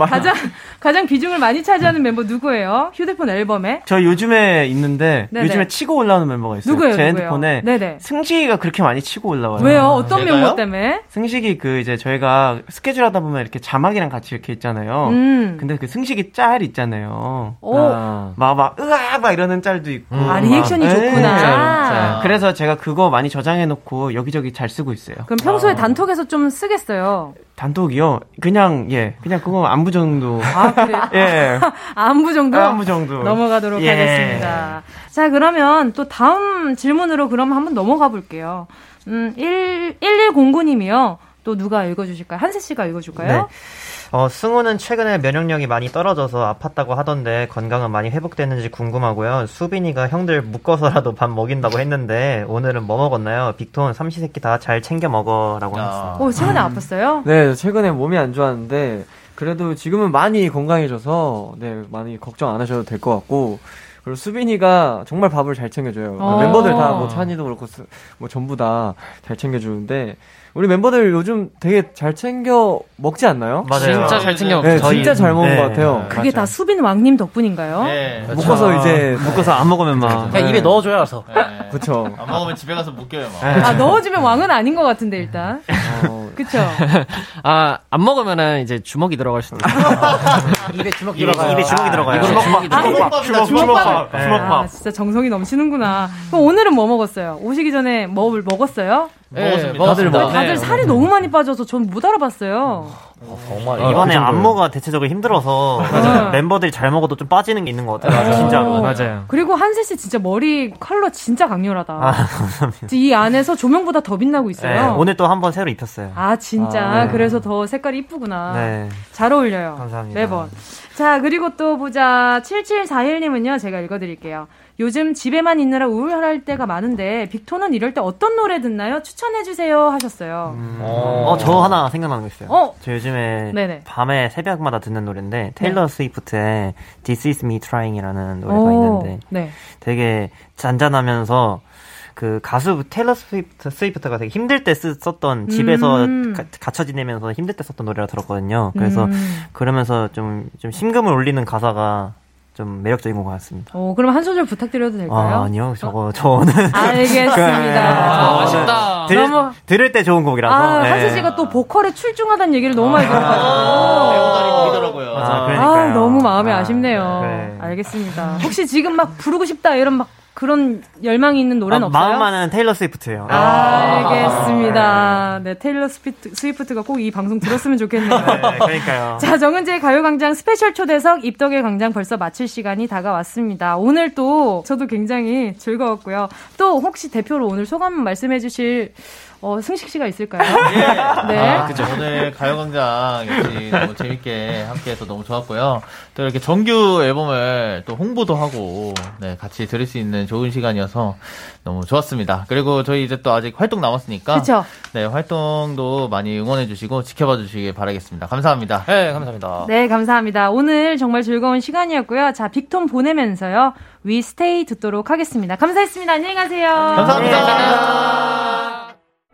가장 가장 비중을 많이 차지하는 멤버 누구예요? 휴대폰 앨범에? 저 요즘에 있는데 네네. 요즘에 치고 올라오는 멤버가 있어요. 누구예요? 제 누구예요? 핸드폰에 네네. 승식이가 그렇게 많이 치고 올라와요. 왜요? 어떤 제가요? 멤버 때문에? 승식이 그 이제 저희가 스케줄 하다 보면 이렇게 자막이랑 같이 이렇게 있잖아요. 음. 근데 그 승식이 짤 있잖아요. 아, 막막 으아 막 이러는 짤도 있고. 아 리액션이 막, 좋구나. 네, 그래서 제가 그거 많이 저장해 놓고 여기저기 잘 쓰고 있어요. 그럼 평소에 아. 단톡에서 좀 쓰겠어요. 단톡이요? 그냥, 예. 그냥 그거 안부 정도. 아? 예. 안부 정도? 안부 정도. 넘어가도록 예. 하겠습니다. 자, 그러면 또 다음 질문으로 그럼 한번 넘어가 볼게요. 음, 1, 1109님이요. 또 누가 읽어주실까요? 한세 씨가 읽어줄까요? 네. 어, 승우는 최근에 면역력이 많이 떨어져서 아팠다고 하던데 건강은 많이 회복됐는지 궁금하고요. 수빈이가 형들 묶어서라도 밥 먹인다고 했는데 오늘은 뭐 먹었나요? 빅톤 삼시세끼 다 잘 챙겨 먹어라고 아. 했어요. 오, 최근에 음. 아팠어요? 네, 최근에 몸이 안 좋았는데 그래도 지금은 많이 건강해져서 네, 많이 걱정 안 하셔도 될 것 같고 그리고 수빈이가 정말 밥을 잘 챙겨줘요. 어. 멤버들 다 뭐 찬이도 그렇고 뭐 전부 다 잘 챙겨주는데 우리 멤버들 요즘 되게 잘 챙겨 먹지 않나요? 맞아요. 진짜 잘 챙겨 먹죠. 네, 진짜 잘 먹는 네. 것 같아요. 그게 맞아요. 다 수빈 왕님 덕분인가요? 네. 그렇죠. 묶어서 이제 묶어서 안 먹으면 막 그냥 입에 넣어줘야 해서. 네. 그렇죠. 안 먹으면 집에 가서 묶여요. 막. 아 넣어주면 왕은 아닌 것 같은데 일단. 어... 그쵸. 아 안 먹으면은 이제 주먹이 들어갈 수도 있어요. 입에 주먹이 들어가요. 입에 주먹이 들어가요. 주먹밥. 주먹밥. 주먹밥. 주먹밥. 아, 진짜 정성이 넘치는구나. 그럼 오늘은 뭐 먹었어요? 오시기 전에 뭐 먹었어요? 네, 다들 뭐 다들 살이 너무 많이 빠져서 전 못 알아봤어요. 어, 정말 아, 이번에 그 안무가 대체적으로 힘들어서 네. 멤버들이 잘 먹어도 좀 빠지는 게 있는 것 같아요. 맞아요. 진짜로. 맞아요. 그리고 한세 씨 진짜 머리 컬러 진짜 강렬하다. 아, 감사합니다. 이 안에서 조명보다 더 빛나고 있어요. 네, 오늘 또 한 번 새로 입혔어요. 아 진짜 아, 네. 그래서 더 색깔이 이쁘구나. 네. 잘 어울려요. 감사합니다. 매번. 자 그리고 또 보자 7741님은요 제가 읽어드릴게요. 요즘 집에만 있느라 우울할 때가 많은데 빅톤은 이럴 때 어떤 노래 듣나요? 추천해 주세요 하셨어요. 음, 어, 저 하나 생각나는 거 있어요. 어? 저 요즘에 네네. 밤에 새벽마다 듣는 노래인데 테일러 네. 스위프트의 This Is Me Trying이라는 노래가 오, 있는데 네. 되게 잔잔하면서 그 가수 테일러 스위프트, 스위프트가 되게 힘들 때 쓰, 썼던 집에서 음. 가, 갇혀 지내면서 힘들 때 썼던 노래가 들었거든요. 그래서 음. 그러면서 좀, 좀 심금을 울리는 가사가 좀 매력적인 것 같습니다. 어, 그럼 한 소절 부탁드려도 될까요? 아, 니요 저거, 어? 저는. 알겠습니다. 그, 아, 아쉽다. 들, 너무... 들을 때 좋은 곡이라서. 아, 네. 한수 씨가 또 보컬에 출중하다는 얘기를 너무 많이 들어가지고. 아, 보이더라고요. 아, 아, 너무 마음이 아, 쉽네요 네. 알겠습니다. 혹시 지금 막 부르고 싶다 이런 막 그런 열망이 있는 노래는 아, 없어요? 마음만은 테일러 스위프트예요. 아, 알겠습니다. 네, 테일러 스위프트, 스위프트가 꼭 이 방송 들었으면 좋겠네요. 네, 그러니까요. 자, 정은지의 가요광장 스페셜 초대석 입덕의 광장 벌써 마칠 시간이 다가왔습니다. 오늘 또 저도 굉장히 즐거웠고요. 또 혹시 대표로 오늘 소감 말씀해 주실 어, 승식 씨가 있을까요? 예. 네. 아, 그죠. 오늘 가요광장 역시 너무 재밌게 함께해서 너무 좋았고요. 또 이렇게 정규 앨범을 또 홍보도 하고 네, 같이 들을 수 있는 좋은 시간이어서 너무 좋았습니다. 그리고 저희 이제 또 아직 활동 남았으니까 그쵸? 네, 활동도 많이 응원해 주시고 지켜봐 주시길 바라겠습니다. 감사합니다. 네, 감사합니다. 네, 감사합니다. 오늘 정말 즐거운 시간이었고요. 자, 빅톤 보내면서요. 위 스테이 듣도록 하겠습니다. 감사했습니다. 안녕히 가세요. 감사합니다. 네. 감사합니다.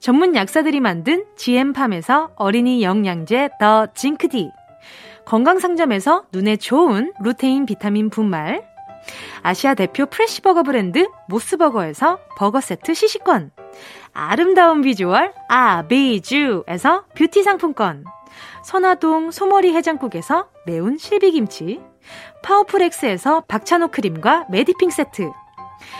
전문 약사들이 만든 GM팜에서 어린이 영양제 더 징크디. 건강상점에서 눈에 좋은 루테인 비타민 분말. 아시아 대표 프레시버거 브랜드 모스버거에서 버거 세트 시식권. 아름다운 비주얼 아비주에서 뷰티 상품권. 선화동 소머리 해장국에서 매운 실비김치. 파워풀엑스에서 박찬호 크림과 메디핑 세트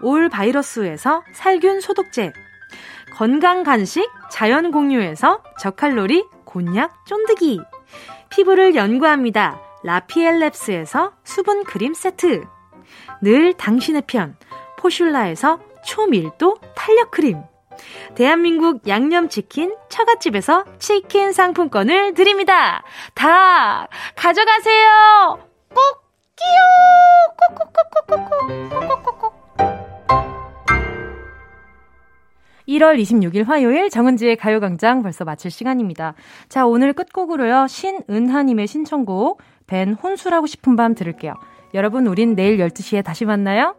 올 바이러스에서 살균 소독제, 건강 간식 자연 공유에서 저칼로리 곤약 쫀득이, 피부를 연구합니다. 라피엘랩스에서 수분 크림 세트, 늘 당신의 편 포슐라에서 초밀도 탄력 크림, 대한민국 양념치킨 처갓집에서 치킨 상품권을 드립니다. 다 가져가세요. 꼭 끼요. 꼭꼭꼭꼭꼭꼭 꼭꼭꼭. 1월 26일 화요일 정은지의 가요광장 벌써 마칠 시간입니다. 자, 오늘 끝곡으로요. 신은하님의 신청곡 벤 혼술하고 싶은 밤 들을게요. 여러분, 우린 내일 12시에 다시 만나요.